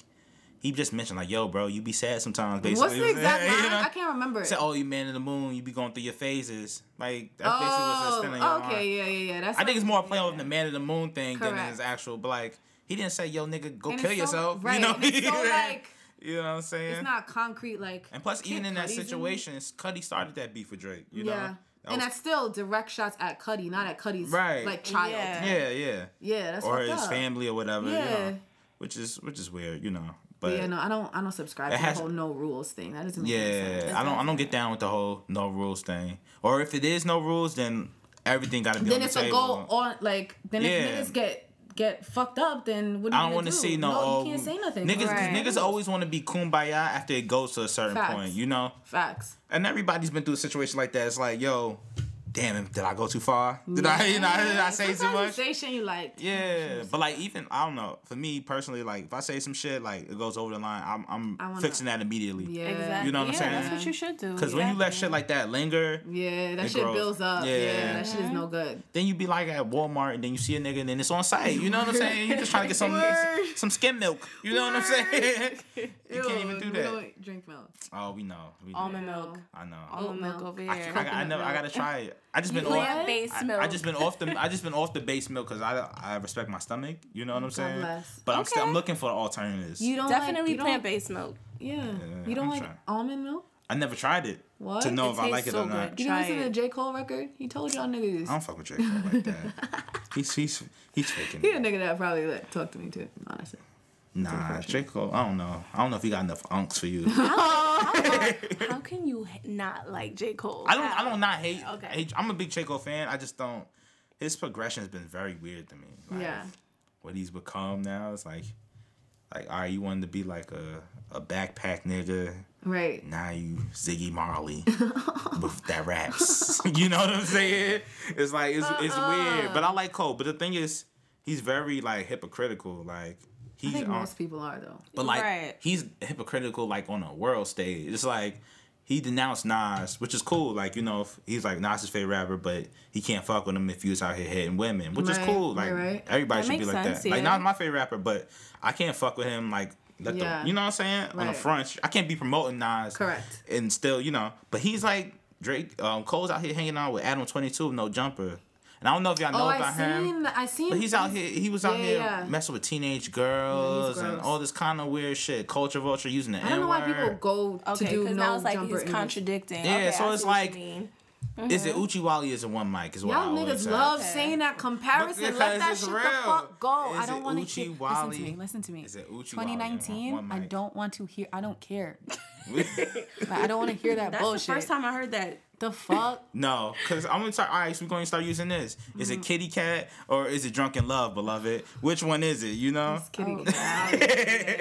he just mentioned like, yo, bro, you be sad sometimes. Basically, What's the exact You know? I can't remember. Said, oh, you man in the moon, you be going through your phases. Like that's basically what's oh, extending your okay, line. yeah, yeah, yeah. That's I think it's like- more playing with the man in the moon thing than his actual. But like, he didn't say, "Yo, nigga, go And kill it's so- yourself." right, You know, and it's so, like, you know what I'm saying? It's not concrete like. and plus, even in that Cudi's situation, Cudi started that beef with Drake. You yeah, know, That and was- that's still direct shots at Cudi, not at Cudi's Right. like child. Yeah. yeah, yeah, Yeah, that's or his up. family or whatever. You Yeah. know, which is which is weird. You know, But but yeah, no, I don't. I don't subscribe to has- the whole no rules thing. That doesn't make any sense. yeah, I don't I don't get down with the whole no rules thing. Or if it is no rules, then everything got to be Then on it's the a table. go on like then Yeah. if niggas get get fucked up, then what? Are I you don't want to see no. No, oh, you can't say nothing. Niggas, Right. niggas always want to be kumbaya after it goes to a certain Facts. point, you know. Facts. And everybody's been through a situation like that. It's like, yo, damn, it, did I go too far? Did I, you know, did I say too much? You say shit you like. Yeah, but like even I don't know. For me personally, like if I say some shit like it goes over the line, I'm I'm wanna- fixing that immediately. Yeah. Exactly. You know what I'm saying? That's what you should do. Because when you let shit like that linger, Yeah, that shit grows. builds up. Yeah. Yeah, that shit is no mm-hmm. good. then you be like at Walmart and then you see a nigga and then it's on site. You know what I'm saying? You're just trying to get some Word. some skim milk. You know what I'm saying? you can't even do that. don't drink milk. Oh, we know. We know. almond milk, I know. almond milk milk. over I, here. I, I, never, I gotta try it. I just been off. Plant based I, milk. I just been off the. I just been off the base milk because I I respect my stomach. You know what I'm saying? bless. But I'm still I'm looking for alternatives. You don't Definitely like, plant based milk. Yeah. Yeah, you don't I'm like trying. almond milk? I never tried it What? to know It if I like it tastes or so not. good. You didn't listen to the J. Cole record? He told y'all niggas. I don't fuck with J Cole like that. he's he's he's faking. He it. a nigga that probably like, talk to me too, honestly. Nah, J Cole. I don't know. I don't know if he got enough unks for you. How can you not like J Cole? I don't. I don't not hate. Okay. hate- I'm a big J Cole fan. I just don't. His progression has been very weird to me. Like, Yeah. What he's become now is like, like, all right, you wanted to be like a a backpack nigga. Right. Now you Ziggy Marley with that raps. you know what I'm saying? It's like it's it's uh-uh. weird, but I like Cole. But the thing is, he's very like hypocritical. Like I he's think on, most people are though. but like Right. he's hypocritical like on a world stage. It's like he denounced Nas, which is cool. Like you know, if he's like Nas's favorite rapper, but he can't fuck with him if he was out here hitting women, which is cool. Like right, right. everybody That should be makes like sense, that. Like yeah. Nas my favorite rapper, but I can't fuck with him. Like let Yeah. the you know what I'm saying on the front. I can't be promoting Nas Correct. and still you know. But he's like Drake. Um, Cole's out here hanging out with Adam Twenty Two, no jumper. And I don't know if y'all oh, know Oh, I about him. seen. I seen. But he's out here. He was out Yeah, here yeah. messing with teenage girls and all this kind of weird shit. Culture vulture using the I don't know why people N-word. go to Okay, do because no now it's like jumper he's image. contradicting. Yeah, Okay, so it's see what you like- Is it mm-hmm. Uchi Wally is it one mic? Is what Y'all always niggas say. love Okay. saying that comparison. Let that shit real. the fuck go. Is I don't want to Uchi hear. Listen to me. Listen to me. Is it Uchi 2019. one I don't want to hear. I don't care. Like, I don't want to hear that That's bullshit. the first time I heard that. The fuck. no, because I'm gonna start. All right, so we're going to start using this. Is Mm-hmm. it Kitty Cat or is it Drunk in Love, beloved? Which one is it? You know? Kitty Oh, cat. Yeah,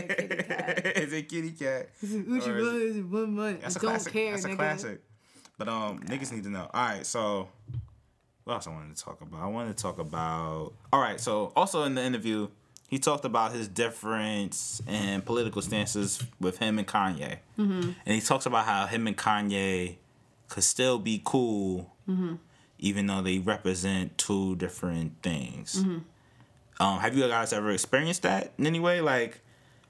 kitty cat. is it Kitty Cat? Uchi Or is it- Wally is one month. That's a don't classic. care, That's a nigga. classic. But um, niggas need to know. All right, so what else I wanted to talk about? I wanted to talk about. All right, so also in the interview, he talked about his difference in political stances with him and Kanye, mm-hmm. and he talks about how him and Kanye could still be cool, Mm-hmm. even though they represent two different things. Mm-hmm. Um, have you guys ever experienced that in any way? Like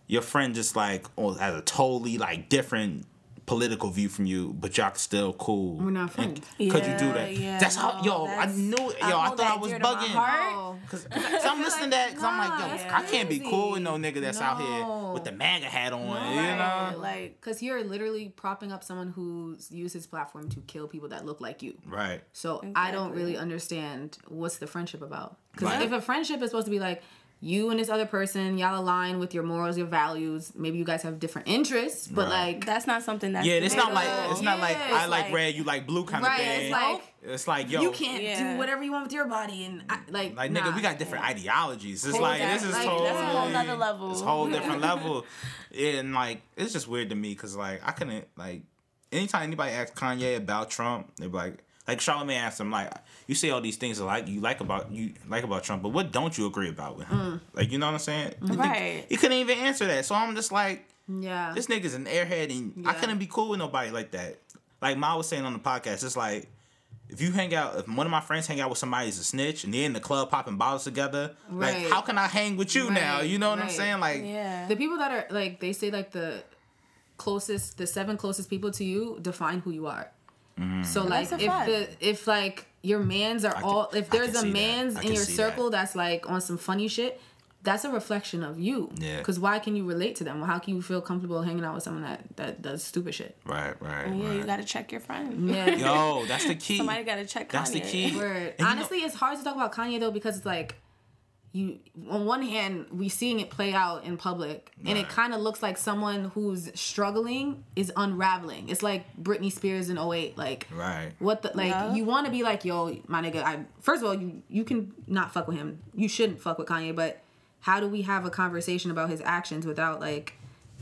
your friend just like oh, has a totally like different political view from you, but y'all still cool. We're not friends. Could you do that? yeah, that's how no, yo. I that's- knew yo. I I, thought I was dear to my bugging. Oh. Cause, cause I'm listening to that. Cause I'm like, yo, nah, that's I can't be cool with no nigga that's out here with the MAGA hat on. You Right, know? Like, Because you're literally propping up someone who's used his platform to kill people that look like you. Right. So I don't really understand what's the friendship about. Because Right. if a friendship is supposed to be like you and this other person, y'all align with your morals, your values. Maybe you guys have different interests, but Right. like, that's not something that's Yeah, it's not like it's not like Yeah, I like, like- red, you like blue kind of thing. It's like it's like yo, you can't Yeah. do whatever you want with your body, and I, like, Like nah. nigga, we got different ideologies. It's Whole like that- this is like, totally that's a whole nother level. It's a whole different level. And like it's just weird to me because like I couldn't like anytime anybody asks Kanye about Trump, they're like like Charlamagne asked him like you say all these things like you like about you like about Trump, but what don't you agree about with him? Mm. Like you know what I'm saying? Right. He couldn't even answer that. So I'm just like Yeah, this nigga's an airhead and I couldn't be cool with nobody like that. Like Ma was saying on the podcast, it's like if you hang out, if one of my friends hang out with somebody who's a snitch and they're in the club popping bottles together, like how can I hang with you now? You know what I'm saying? Like Yeah. the people that are like they say like the closest, the seven closest people to you define who you are. Mm-hmm. So like if fact. the if like your mans are can- all if there's a see that. mans in your see circle that's like on some funny shit, that's a reflection of you. Yeah. Because why can you relate to them? Well, how can you feel comfortable hanging out with someone that that does stupid shit? right, right, oh, yeah, right. you gotta check your friend. Yeah. Yo, that's the key. Somebody gotta check. That's the key. Word. And you know- Honestly, it's hard to talk about Kanye though because it's like you on one hand we seeing it play out in public and it kind of looks like someone who's struggling is unraveling it's like britney spears in 08 like Right. what the like Yeah. you want to be like yo my nigga i first of all you you can not fuck with him you shouldn't fuck with kanye but how do we have a conversation about his actions without like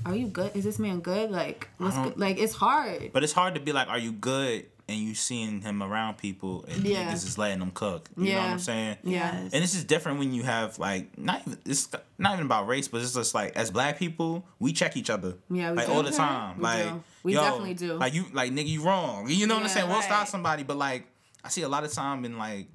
are you good is this man good like what's good? like it's hard But it's hard to be like, are you good? And you seeing him around people and Yeah. niggas is letting them cook. You know what I'm saying? Yeah. And it's just different when you have like not even it's not even about race, but it's just like as black people, we check each other. Yeah, we like do. all the time. We like do. We yo, definitely do. Like you like nigga, you wrong. You know what I'm Yeah, saying? We'll stop somebody, but like I see a lot of time in like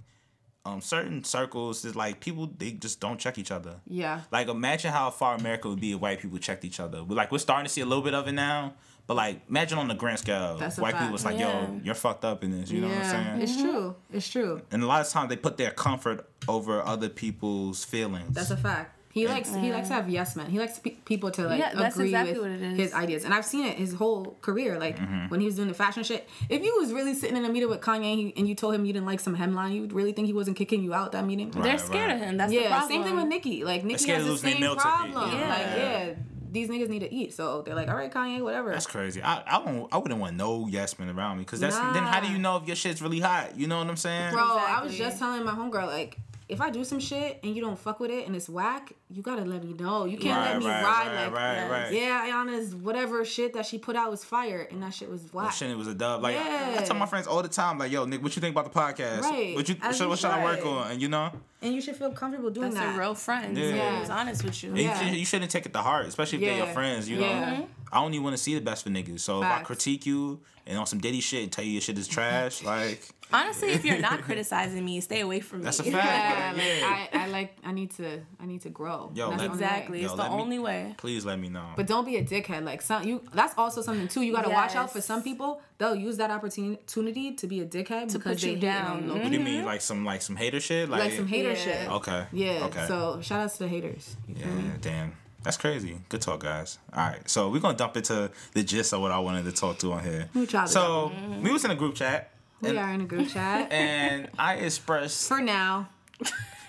um certain circles is like people they just don't check each other. yeah Like imagine how far America would be if white people checked each other. We're like we're starting to see a little bit of it now, but like imagine on the grand scale, That's white people was like, Yeah. "Yo, you're fucked up in this." You know what I'm yeah saying? it's true it's true and a lot of times they put their comfort over other people's feelings. That's a fact. He likes he likes to have yes men. He likes pe- people to like Yeah, agree exactly with what it is. his ideas, and I've seen it his whole career. Like Mm-hmm. when he was doing the fashion shit. If you was really sitting in a meeting with Kanye and, he, and you told him you didn't like some hemline, you would really think he wasn't kicking you out that meeting. Right, They're scared right. of him. That's the Yeah, problem. same thing with Nicki. Like Nicki scared has to the same problem. Yeah. Like yeah, these niggas need to eat, so they're like, mm. all right, Kanye, whatever. That's crazy. I I don't I wouldn't want no yes men around me because that's then how do you know if your shit's really hot? You know what I'm saying? Bro, I was just telling my homegirl like. If I do some shit and you don't fuck with it and it's whack, you gotta let me know. You can't let me right, ride right, like right, yes. right. Yeah, Ayana's whatever shit that she put out was fire, and that shit was That whack. shit it was a dub. Like I, I tell my friends all the time, like, "Yo, Nick, what you think about the podcast? Right. What you As should, you what should I work on?" And you know, And you should feel comfortable doing That's that. a real friend. Yeah. Yeah. Who's honest with you. Yeah. you, should- you shouldn't take it to heart, especially if they're your friends. You know, Yeah. Mhm. I only want to see the best for niggas. So if I critique you and on some Diddy shit and tell you your shit is trash, like Honestly, if you're not criticizing me, stay away from me. That's a yeah, fact. like, um, Yeah. I, I like I need to I need to grow. Yo, That's let- the only way. Exactly. Yo, it's the let me- only way. please let me know. But don't be a dickhead. Like some you that's also something too. You gotta watch out for some people. They'll use that opportunity to be a dickhead To because put they you hate down. on you. what do you mean, mm-hmm. like some like some hater shit? Like, Like some hater Yeah. shit. okay, Yeah. okay, So shout outs to the haters. Yeah, damn. That's crazy. Good talk, guys. All right, so we're gonna dump into the gist of what I wanted to talk to on here. We tried to. So we was in a group chat, We and, are in a group chat. and I expressed, For now.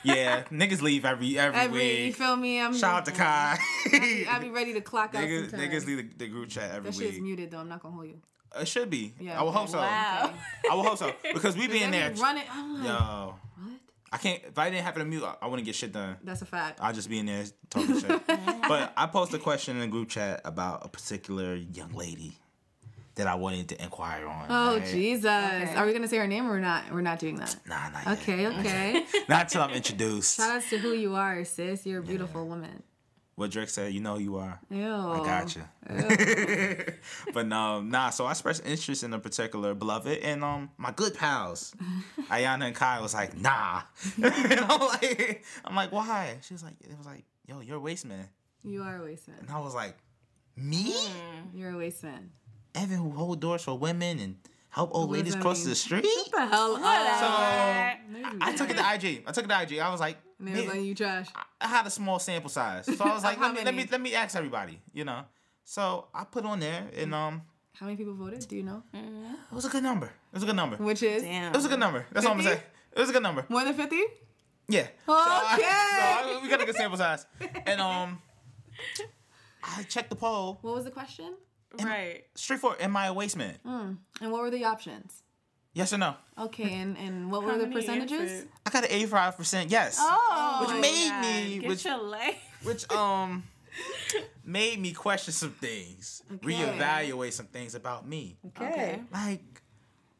yeah, niggas leave every every, Every you week. feel me? I'm Shout out to Kai. I'll be ready to clock out niggas, sometime. niggas leave the, the group chat every week. That shit's muted though. I'm not gonna hold you. It should be. Yeah, I will hope so. Wow. I will hope so because we be in there. run it. I'm like, Yo, what? I can't. If I didn't have it on mute, I, I wouldn't get shit done. That's a fact. I'll just be in there talking shit. But I posted a question in the group chat about a particular young lady that I wanted to inquire on. Oh right? Jesus! Are we gonna say her name or we're not? We're not doing that. Nah, not yet. Okay, okay. Not until I'm introduced. Shout outs to who you are, sis. You're a beautiful woman. What Drake said, you know who you are. Ew. I got you. but no, nah. So I expressed interest in a particular beloved, and um, my good pals, Ayana and Kai, was like, nah. and I'm like, I'm like, why? She was like, it was like, yo, you're a waste man, You are a waste man. and I was like, me, You're a waste man. Evan, who hold doors for women and help old What ladies cross mean? the street. What the hell? So up? I took it to IG. I took it to IG. I was like, And was man, like you trash. I had a small sample size, so I was like, let me, let me let me ask everybody, you know. So I put on there, and um, How many people voted? Do you know? it was a good number. It was a good number. Which is Damn. It was a good number. That's all I'm gonna say. It was a good number. more than fifty. Yeah. So Okay. I- so I- we got a good sample size, and um, I checked the poll. What was the question? Right. Straightforward. Am I a waste man? And what were the options? Yes or no? Okay, and and what were the percentages? I got an 85 percent yes. Oh, Which made God. me- Get which- your life. which um made me question some things, Okay. reevaluate some things about me. Okay. Like,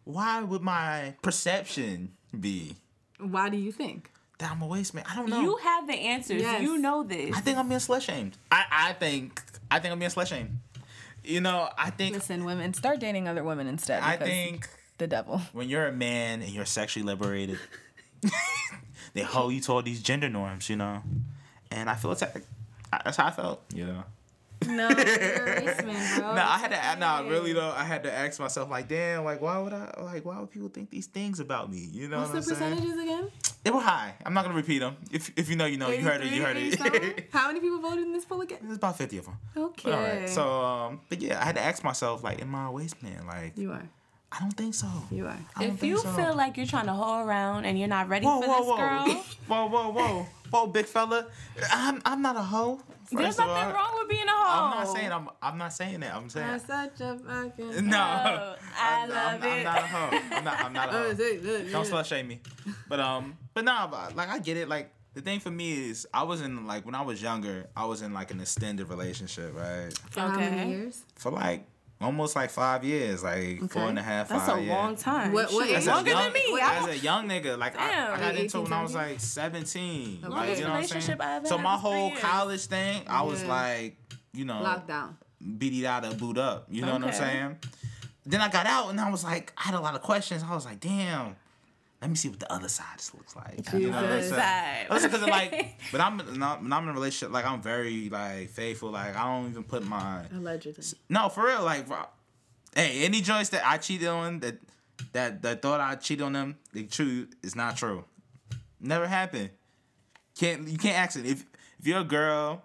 why would my perception be Why do you think? that I'm a waste man? I don't know. You have the answers. Yes. You know this. I think I'm being slut shamed. I, I think I think I'm being slut shamed. You know, I think Listen, women, start dating other women instead. I think the devil. when you're a man and you're sexually liberated, they hold you to all these gender norms, you know. And I feel attacked. That's how I felt, you know. No, you're a waste man, bro. No, I had to. No, really though, I had to ask myself, like, damn, like, why would I, like, why would people think these things about me? You know What's what the I'm saying? percentages again? They were high. I'm not gonna repeat them. If if you know, you know. You heard it. You heard it. How many people voted in this poll again? There's about fifty of them. Okay. All right. So, um, but yeah, I had to ask myself, like, am I a waste man? Like, you are. I don't think so. You are. I If you so. feel like you're trying to hoe around and you're not ready whoa, for whoa, this whoa, girl, whoa, whoa, whoa, whoa, big fella, I'm I'm not a hoe. There's First of nothing all. wrong with being a hoe. I'm not saying I'm I'm not saying that. I'm saying That's such a fucking. no. Oh, I I'm, love I'm, it. I'm not a hoe. I'm not. I'm not a hoe. Don't slut shame me. But um, but nah, but like I get it. Like the thing for me is I was in like when I was younger, I was in like an extended relationship, right? For how many Okay. years? For like almost like five years, like four Okay. and a half, That's five a years. long time. What- what Shit, age? longer young, than me. As I- a young nigga, like I, I Damn. got into it 18, when I was like seventeen. Okay. Like, you know what I'm Relationship I saying? ever So my whole college thing, I was Yeah. like, you know, Lockdown. beat it out of boot up. You know what I'm saying? Then I got out and I was like, I had a lot of questions. I was like, damn, let me see what the other side just looks like. You know what I'm Jesus. saying? Side. Listen, because like, but I'm not, when I'm in a relationship. Like I'm very like faithful. Like I don't even put my Allegedly. no for real. Like, bro, hey, any joints that I cheated on that that that thought I cheated on them, the truth is not true. Never happened. Can't you can't ask it if if you're a girl,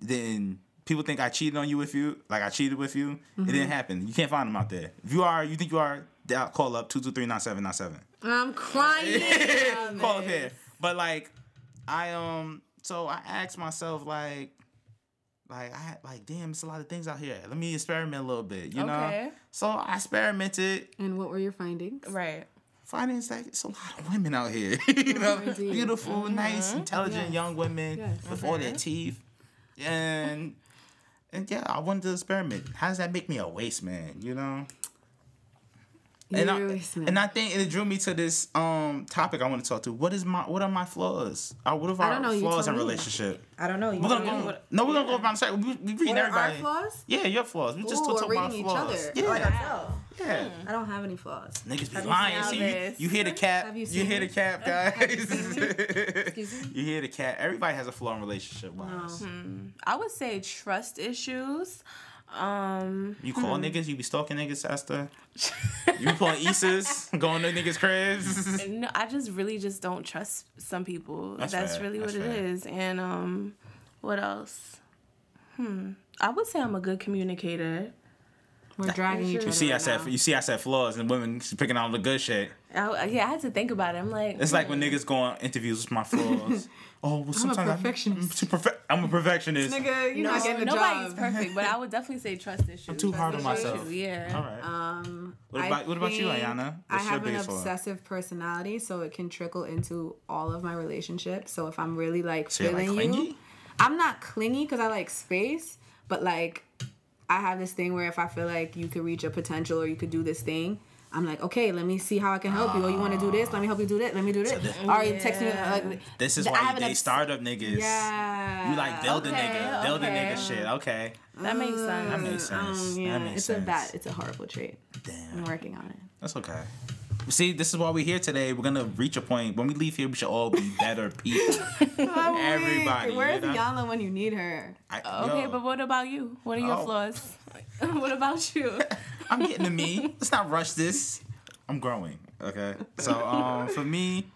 then people think I cheated on you with you, like I cheated with you. It didn't mm-hmm. happen. You can't find them out there. If you are, you think you are, call up two two three nine seven nine seven. I'm crying. Call up here. But like, I um, so I asked myself like, like I like, damn, it's a lot of things out here. Let me experiment a little bit, you know. Okay. So I experimented, and what were your findings? Right. Findings that it's a lot of women out here, you know, Indeed. beautiful, nice, intelligent Yes. young women Yes. with all their teeth, and and yeah, I wanted to experiment. How does that make me a waste man? You know. And I, You're a waste man. and I think it drew me to this um topic I want to talk to. What is my what are my flaws? Uh, what are I our know, you flaws in relationship? I don't know. You We're gonna go. No, we're gonna go around the circle. We, we What are our everybody. flaws? Yeah, your flaws. We just talk about flaws. each other. Yeah, tell. yeah. I don't have any flaws. Niggas be you lying. seen See, you, you hear the cap. Have you You, hear the cap, guys. Excuse me? you hear the cap. Everybody has a flaw in relationship wise. I would say trust issues. Um, You call niggas, you be stalking niggas, Esther. you be pulling Isas, going to niggas' cribs. no, I just really just don't trust some people. That's That's, fair. really That's what fair. it is. And um, what else? Hmm. I would say I'm a good communicator. We're dragging each other. You see, I said now. you see, I said flaws, and women picking on the good shit. I, yeah, I had to think about it. I'm like, It's like when niggas go on interviews with my flaws. oh, well, sometimes perfectionist. I'm, too perfe- I'm a perfectionist. Nigga, you're no, not getting the nobody's job. perfect, but I would definitely say trust issues. I'm too hard on Trust myself. issues, Yeah. All right. Um, What I about- what about you, think Ayana? I What's your have an biggest flaw? obsessive personality, so it can trickle into all of my relationships. So if I'm really like So you're, like, feeling clingy? you, I'm not clingy because I like space, but like I have this thing where if I feel like you could reach a potential or you could do this thing. I'm like, okay, let me see how I can help you. Oh, you want to do this? Let me help you do that. Let me do this. this- Or you text me. Yeah. Like, This is why you an startup niggas. Yeah. You like build a Okay, nigga, build a okay. nigga shit. Okay. That makes sense. That makes sense. Um, yeah, that makes it's sense. a bad. It's a horrible trait. Damn. I'm working on it. That's okay. See, this is why we're here today. We're gonna reach a point. When we leave here, we should all be better people. Everybody, you Where's know? Yana when you need her? I, Okay, yo, but what about you? What are your Oh. flaws? what about you? I'm getting to me. Let's not rush this. I'm growing. Okay. So um for me,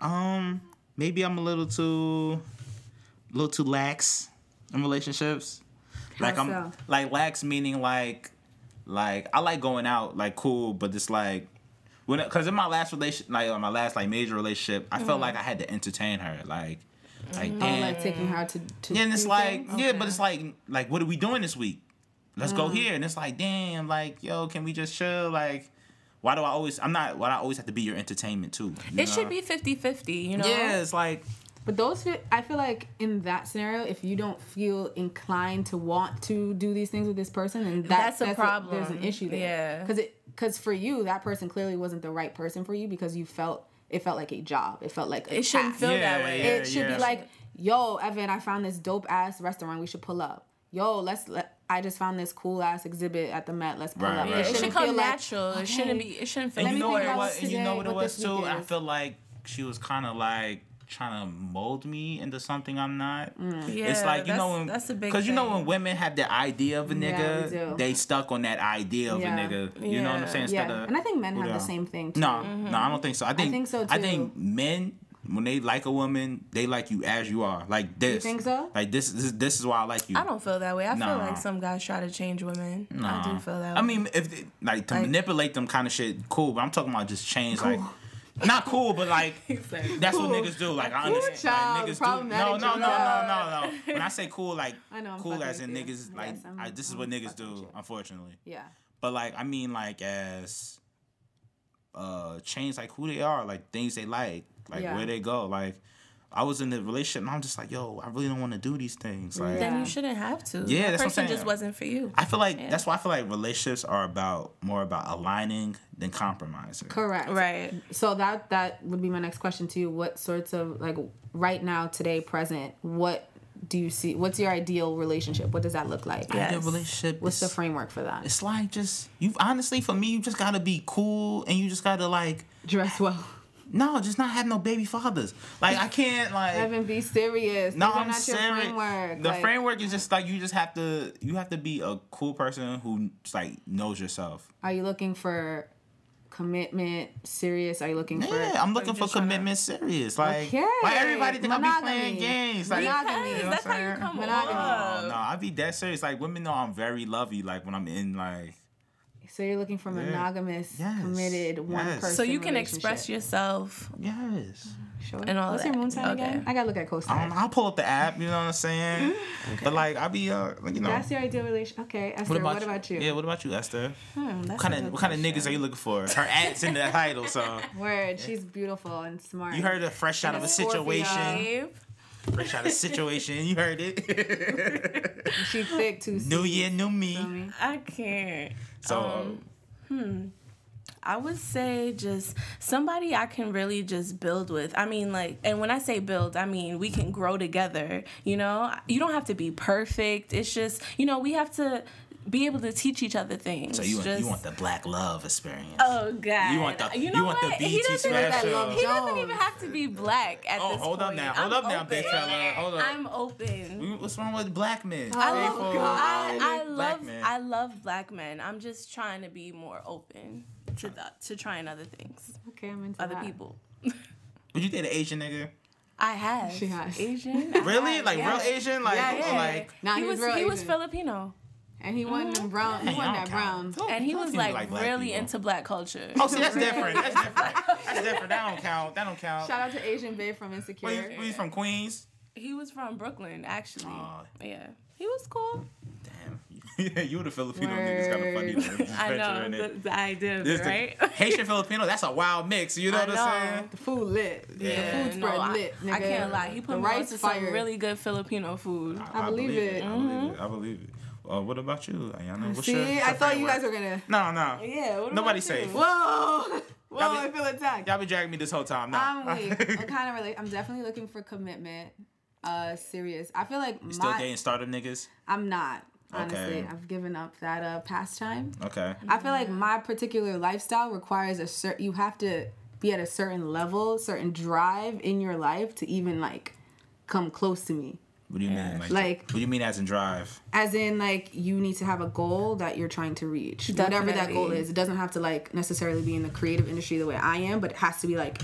um maybe I'm a little too a little too lax in relationships. Like I'm so? like lax meaning like like I like going out like cool, but it's like when because in my last relation like uh, my last like major relationship, I felt like I had to entertain her like like Oh, damn. like taking her to. to Yeah, and it's like, things? yeah, Okay. but it's like, like, what are we doing this week? Let's Mm. go here. And it's like, damn, like, yo, can we just chill? Like, why do I always? I'm not. Why do I always have to be your entertainment too? you It should be 50-50, you know? Yeah, it's like, But those, I feel like in that scenario, if you don't feel inclined to want to do these things with this person, then that, That's a problem. there's an issue there. Yeah. Because it, because for you, that person clearly wasn't the right person for you because you felt it felt like a job. It felt like a It shouldn't task. feel Yeah, that way. yeah. it should be like, yo, Evan, I found this dope ass restaurant. We should pull up. Yo, let's let. I just found this cool ass exhibit at the Met. Let's pull Right, up. right, Yeah, right. it should shouldn't come feel like, natural. it shouldn't be. It shouldn't feel and you know what it was, and you know what it was too. I is. feel like she was kind of like trying to mold me into something I'm not. Mm. Yeah, it's like you know that's- when that's a big because you know when women have the idea of a nigga, we do. they stuck on that idea of Yeah. a nigga. You know what I'm saying? Instead Yeah, of and I think men have the same thing too. No, no, I don't think so. I think think so, I think men when they like a woman, they like you as you are. Like this. You think so? Like this. This, this is why I like you. I don't feel that way. I Nah. feel like some guys try to change women. I do feel that. Way. I mean, if they, like to Like- manipulate them kind of shit, cool. But I'm talking about just change, like not cool, but like that's what niggas do. Like I understand. child, Like, niggas do. No, no, no, no, no, no. When I say cool, like I know, I'm cool as in niggas, like Yes, I'm- I, this is what niggas do. you. Unfortunately, Yeah. but like I mean, like as uh change like who they are, like things they like, like Yeah. where they go, like. I was in the relationship and I'm just like, yo, I really don't want to do these things. Like, then you shouldn't have to. Yeah, that that's what I'm person saying. just wasn't for you. I feel like Yeah. that's why I feel like relationships are about more about aligning than compromising. Correct. Right. So that that would be my next question to you. What sorts of like right now, today, present, what do you see what's your ideal relationship? What does that look like? Yeah. Ideal relationship. What's the framework for that? It's like just you. Honestly, for me, you just gotta be cool, and you just gotta like Dress well. No, just not have no baby fathers. Like I can't like. Evan, be serious. no, These I'm not your framework. The Like, framework is just like you just have to you have to be a cool person who just, like knows yourself. Are you looking for commitment, serious? Are you looking for Yeah, I'm looking for just tryna- commitment, serious. Like, Okay. why everybody think I be Monogamy. playing games? Like, Monogamy. you know That's I'm how you saying? come Monogamy. off. No, I be that serious. Like women know I'm very lovey. Like when I'm in like So you're looking for monogamous, Yes. committed, one Yes. person. So you can express yourself. yes. Sure. and all What's that. your moon sign Okay. again? I gotta look at I don't co-sign. I'll pull up the app. You know what I'm saying? But like I'll be uh you know. That's your ideal relation. Okay, Esther. What about, you? Yeah. What about you, Esther? Hmm, What kind of what kind of niggas are you looking for? Her aunt's in the title, so Word. She's beautiful and smart. you heard a fresh out of a Scorpio. situation. Fresh out of a situation. You heard it. She thick too. new year, new me. I can't. So Um, I would say just somebody I can really just build with. I mean, like, and when I say build, I mean we can grow together. You know, you don't have to be perfect. It's just, you know, we have to be able to teach each other things. so you want, just, you want the black love experience. Oh God! You want the- you you know want the what? BT he doesn't, special. He doesn't even have to be black at Oh, this hold up point. now. Hold I'm up now, big open. fella. Hold up. I'm open. What's wrong with black men? I oh, love, Faithful. I, I Black love, men. I love black men. I'm just trying to be more open to the, to trying other things, Okay, I'm into it. other that. people. Would you date an Asian nigga? I have. She has. Asian. Really? Like yeah. real Asian? Like Yeah, yeah. like Nah, he, he was was real he was Filipino, And he wasn't in brown. He wasn't I that don't brown. and he was seem like, really people. into black culture. Oh, see, that's different. That's different. That's different. That don't count. That don't count. Shout out to Asian Babe from Insecure. Where you, where you from Queens? He was from Brooklyn, actually. Aw. Yeah, he was cool. Damn. yeah, you were the Filipino niggas kind of funny. though. I know it. the, the idea of This it, the- right? Haitian Filipino, that's a wild mix. You know I what I'm saying? The food lit. Yeah. The food spread no, I, lit. Nigga. I can't lie. He the put me rice onto fire. some really good Filipino food. I believe it. I believe it. I believe it. Uh, what about you, Ayana? What's See, your, I your thought you guys were gonna. No, no. Yeah. What Nobody about safe. Whoa, whoa! Y'all be- I feel attacked. Y'all been dragging me this whole time. No. I'm weak. I'm kind of really. I'm definitely looking for commitment. Uh, serious. I feel like Still my. dating stardom niggas? I'm not. Honestly, Okay. I've given up that uh pastime. Okay. I feel like my particular lifestyle requires a certain. You have to be at a certain level, certain drive in your life to even like come close to me. What do you mean? Like, Like- what do you mean as in drive? As in, like you need to have a goal that you're trying to reach, whatever that goal is. It doesn't have to like necessarily be in the creative industry the way I am, but it has to be like.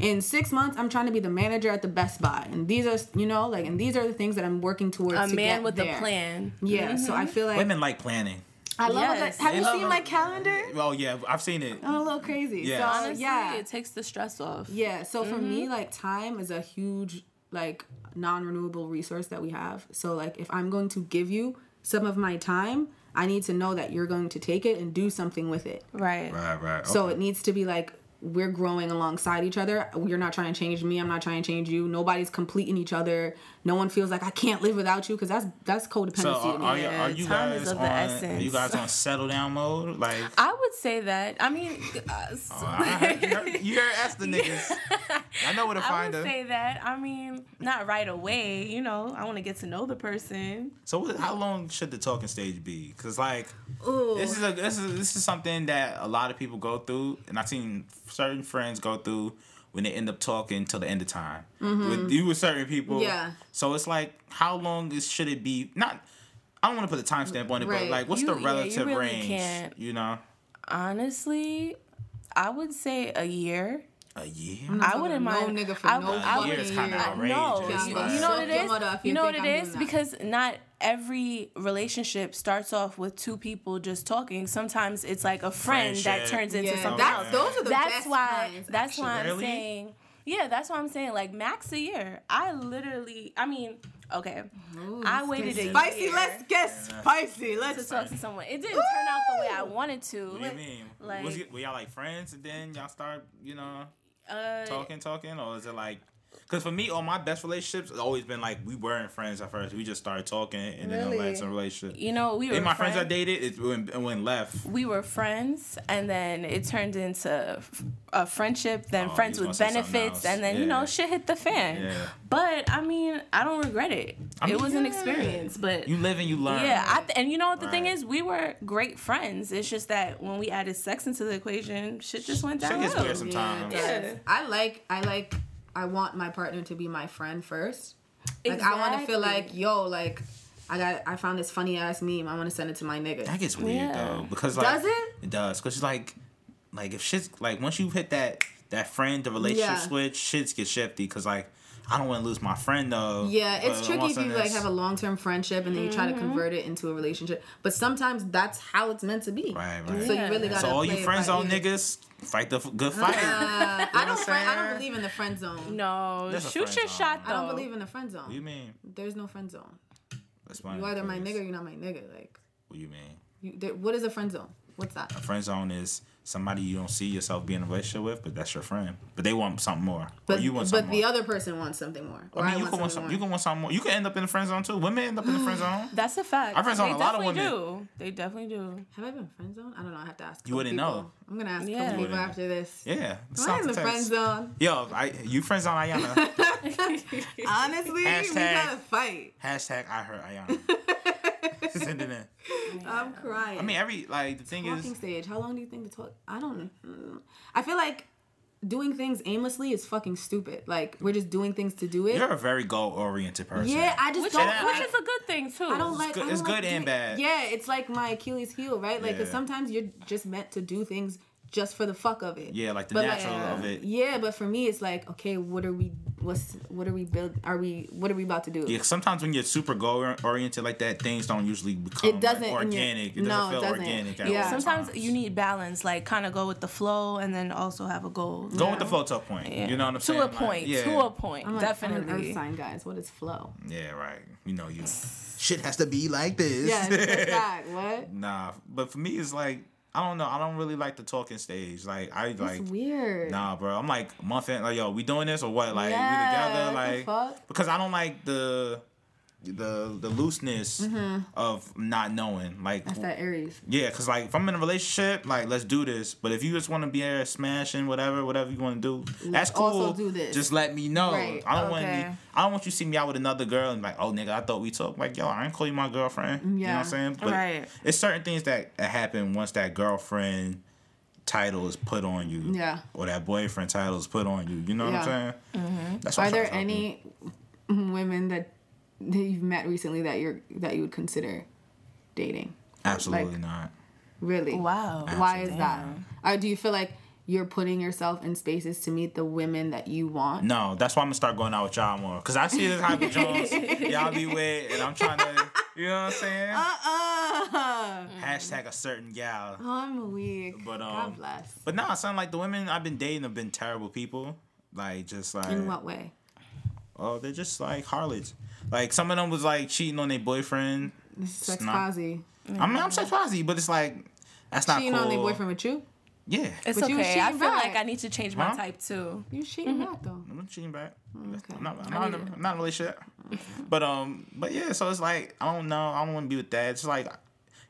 In six months, I'm trying to be the manager at the Best Buy, and these are, you know, like, and these are the things that I'm working towards. A to man get with there. a plan. Yeah, so I feel like Women like planning. I love Yes. that. Have They you seen it. my calendar? Oh yeah, I've seen it. I'm a little crazy. Yes. So Honestly, yeah, it takes the stress off. Yeah, so for Mm-hmm. me, like time is a huge like non-renewable resource that we have. So like if I'm going to give you some of my time, I need to know that you're going to take it and do something with it. Right. Right, right. So it needs to be like we're growing alongside each other. You're not trying to change me. I'm not trying to change you. Nobody's completing each other. No one feels like I can't live without you because that's that's codependency. So are, are, you, Yeah, are you time guys is of on? the Are you guys on settle down mode? Like, I would say that. I mean, uh, so- I heard, you, heard, you heard ask the niggas. I know where to find them. I would her. say that. I mean, not right away. You know, I want to get to know the person. So what, how long should the talking stage be? Cause like Ooh. this is a this is this is something that a lot of people go through, and I've seen certain friends go through when they end up talking till the end of time with you with certain people. Mm-hmm. Yeah. So it's like, how long is should it be? Not. I don't want to put a timestamp on it, Right. but like, what's You- the yeah, you relative really range? can't. You know, Honestly, I would say a year. A year. I'm not I wouldn't talking mind. No nigga for I, no I year is kinda outrageous. No, you, you know what Suck it your is. mother if you You know what think it I'm is doing that. because not every relationship starts off with two people just talking. Sometimes it's like a friend that turns into Yeah, something that's else. those are the that's best why. kinds. That's why I'm Really? saying. Yeah, that's why I'm saying. Like max a year. I literally. I mean, okay. I waited a Spicy, year let's get spicy. Let's talk to someone. It didn't turn out the way I wanted to. What do you mean? Like, was it, were y'all like friends and then y'all start, you know, uh, talking, talking, or is it like? Because for me, all my best relationships has always been like we weren't friends at first. We just started talking and then it Really? led to a relationship. you know, we were And my friends I dated, it went, it went left. we were friends and then it turned into a friendship then Oh, friends with was gonna say something benefits and then you know shit hit the fan Yeah. but i mean i don't regret it I mean, it was an experience but You live and you learn. yeah I th- and you know what the thing is we were great friends it's just that when we added sex into the equation shit just went Shit downhill gets weird sometimes. Yeah. I like I like I want my partner to be my friend first. Like I want to feel like yo like I got I found this funny ass meme. I want to send it to my nigga. That gets weird Yeah. though because like Does it? It does because like like if shit's like once you hit that that friend the relationship Yeah. switch, shits get shifty because like I don't want to lose my friend though. Yeah, it's tricky if you in like have a long term friendship and then you try to convert it into a relationship. But sometimes that's how it's meant to be. Right, right. So you really gotta. So all play you it friend by zone niggas fight the f- good fight. Uh, I don't. I'm Friend, I don't believe in the friend zone. no There's shoot your zone. shot though I don't believe in the friend zone. what do you mean? There's no friend zone. That's fine. You either my nigga, or you're not my nigga. Like, What do you mean? you, there, what is a friend zone? What's that? A friend zone is somebody you don't see yourself being in a relationship with, but that's your friend. But they want something more. But or you want but something the more. other person wants something more. Or I mean, you want can want something something. more. You can want something more. You can end up in the friend zone too. Women end up in the friend zone. that's a fact Our friends they on a lot of definitely women. do they definitely do Have I been friend zone? I don't know. I have to ask. You wouldn't people. know. I'm gonna ask a Yeah. couple You people after this. Yeah. Am I in the friend zone? Yo, I you friends on Ayana. Honestly, we Hashtag- gotta fight. Hashtag I heard Ayana. Send it in. I'm crying. I mean, every like the thing talking is, stage. How long do you think the talk? I don't. mm. I feel like doing things aimlessly is fucking stupid. Like we're just doing things to do it. you're a very goal oriented person. yeah, I just which, don't. is, And which I- is a good thing too I don't like. good- it's like good and bad. Yeah, it's like my Achilles heel, right? Like, 'cause Yeah. sometimes you're just meant to do things just for the fuck of it. Yeah, like the But, like, natural of it. Yeah, but for me, it's like, okay, what are we? What's what are we build? Are we? What are we about to do? Yeah, sometimes when you're super goal oriented like that, things don't usually become It doesn't like, organic. it doesn't no, it feel doesn't. organic. At Yeah. all sometimes times. you need balance like kind of go with the flow and then also have a goal go with the flow to a point. Yeah. You know what I'm to saying? a Like, point yeah. to a point I'm like, I'm an definitely earth sign, guys. What is flow? Yeah, right. You know you. Shit has to be like this. Yeah, it's that. What? Nah, but for me, it's like I don't know. I don't really like the talking stage. Like I like. It's weird. Nah, bro. I'm like month in. Like, yo, we doing this or what? Like, Yeah, we together? Like, because I don't like the the the looseness of not knowing. Like, Mm-hmm. That's that Aries. yeah, because like if I'm in a relationship, like let's do this. But if you just want to be there smashing whatever, whatever you want to do, that's cool. do. Just let me know. Right, I don't want to okay. be. I don't want you to see me out with another girl and like, oh nigga, I thought we talked. Like, yo, I ain't call you my girlfriend. You know what Yeah. I'm saying? But Right. it's certain things that, happen once that girlfriend title is put on you. Yeah. Or that boyfriend title is put on you. You know what I'm Yeah. saying? That's what Are I'm there trying to tell any women that, that you've met recently that you're that you would consider dating? Absolutely like- not. Really? wow Why is that? Or do you feel like you're putting yourself in spaces to meet the women that you want? No, that's why I'm gonna start going out with y'all more. Cause I see this type of Jones y'all be with, and I'm trying to, you know what I'm saying? Uh-uh. Hashtag a certain gal. Oh, I'm weak. But, um, God bless. But nah, son, like the women I've been dating have been terrible people. Like just like In what way? oh, they're just like harlots. Like some of them was like cheating on their boyfriend. Sex not- posy. I mean, I'm sex positive, but it's like that's not Cheating cool. on their boyfriend with you? Yeah, it's But you was okay i feel back. like i need to change my Huh? type too You cheating back though. I'm not cheating back. okay. I'm not, I'm not, need in. I'm not in a relationship. but um, but yeah, so it's like I don't know. I don't want to be with that. It's like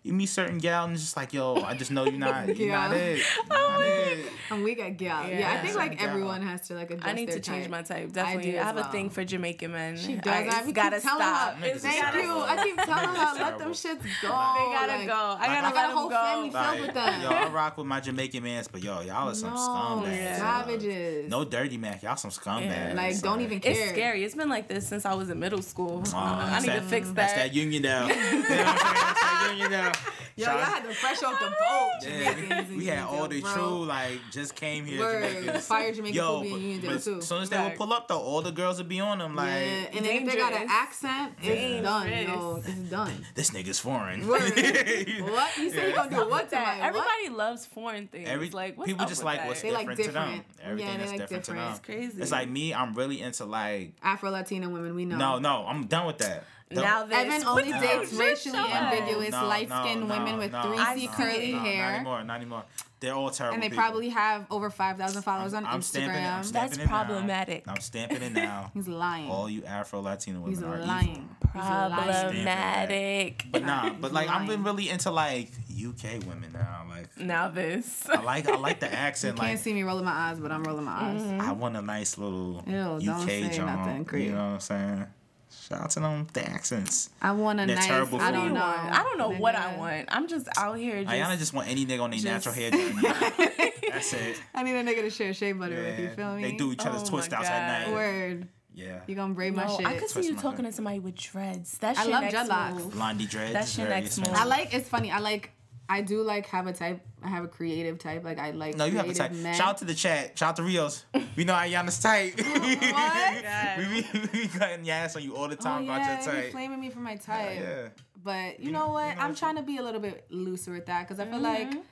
you meet certain gal and it's just like yo, I just know you're not. You're not it. You're not it. I'm weak at gal. Yeah, I think like Gal. everyone has to like adjust I need their to change type. my type. I Definitely, do I, as have a thing for Jamaican men. She does. I, I, gotta stop. her. Niggas Thank is you. terrible. I keep telling her, let them shits go. They gotta Like, go. I gotta I let got a them whole go. family filled Like, with them. yo, I rock with my Jamaican mans, but yo, y'all are some No, scumbags. Yeah. savages. No dirty Mac, y'all some scumbags. Yeah. Like, don't even care. It's scary. It's been like this since I was in middle school. I need to fix that- fix That's that. that Uniondale. you know what I'm saying? That's that Uniondale. Yo, Shout y'all had to fresh off the boat. Yeah, Jamaicans we had all the bro. true like just came here. Word. Jamaicans. Fire Jamaican Yo, food be in but- Uniondale, but too. as soon as they would pull up though, all the girls would be on them like Yeah, and then if they got an Dangerous. accent, it's done. Dangerous. No, it's done. this nigga's foreign. What? You say you gonna do what to my that. what? Everybody loves foreign things. Every like what's people up just with like that? what's They like different, to them. Everything Yeah, they that's like different, to them. It's crazy. It's like me. I'm really into like Afro Latina women, we know. no, no. I'm done with that. The- now this. Evan only dates racially Shut ambiguous, No, light skinned no, women with 3C curly no, Not hair. anymore. Not anymore. They're all terrible. And they people. probably have over 5,000 followers on I'm stamping it. I'm Instagram. stamping That's it now. problematic. I'm stamping it now. He's lying. all you Afro Latino women He's are lying. evil. He's. Problematic. But nah, but like I've been really into like UK women now. Like Now this. I like I like the accent. You can't like see me rolling my eyes, but I'm rolling my eyes. I want a nice little Ew, don't UK say joint. nothing, creep. You know what I'm saying? Shout out to them the accents. I want a They're nice. terrible I don't know. I don't know what I want. I'm just out here. Just, Ayana just want any nigga on their natural hair. That's it. I need a nigga to share shea butter with. You feel me? They do each other's Oh twist outs at night. Word. Yeah. You gonna braid my shit. I could see Twist you talking hair. to somebody with dreads. That's I your love next dreadlocks. move. Blondie dreads. That's is your very next expensive. I like. It's funny. I like. I do like have a type. I have a creative type. Like I like. No, you have a creative type. Men. Shout out to the chat. Shout out to Rios. We know Ayana's tight. God. we, we, we cutting your ass on you all the Oh time about yeah, your type. you be type. flaming me for my type. Yeah. But you You- know what? you know I'm what trying to be a little bit looser with that because I feel Mm-hmm. like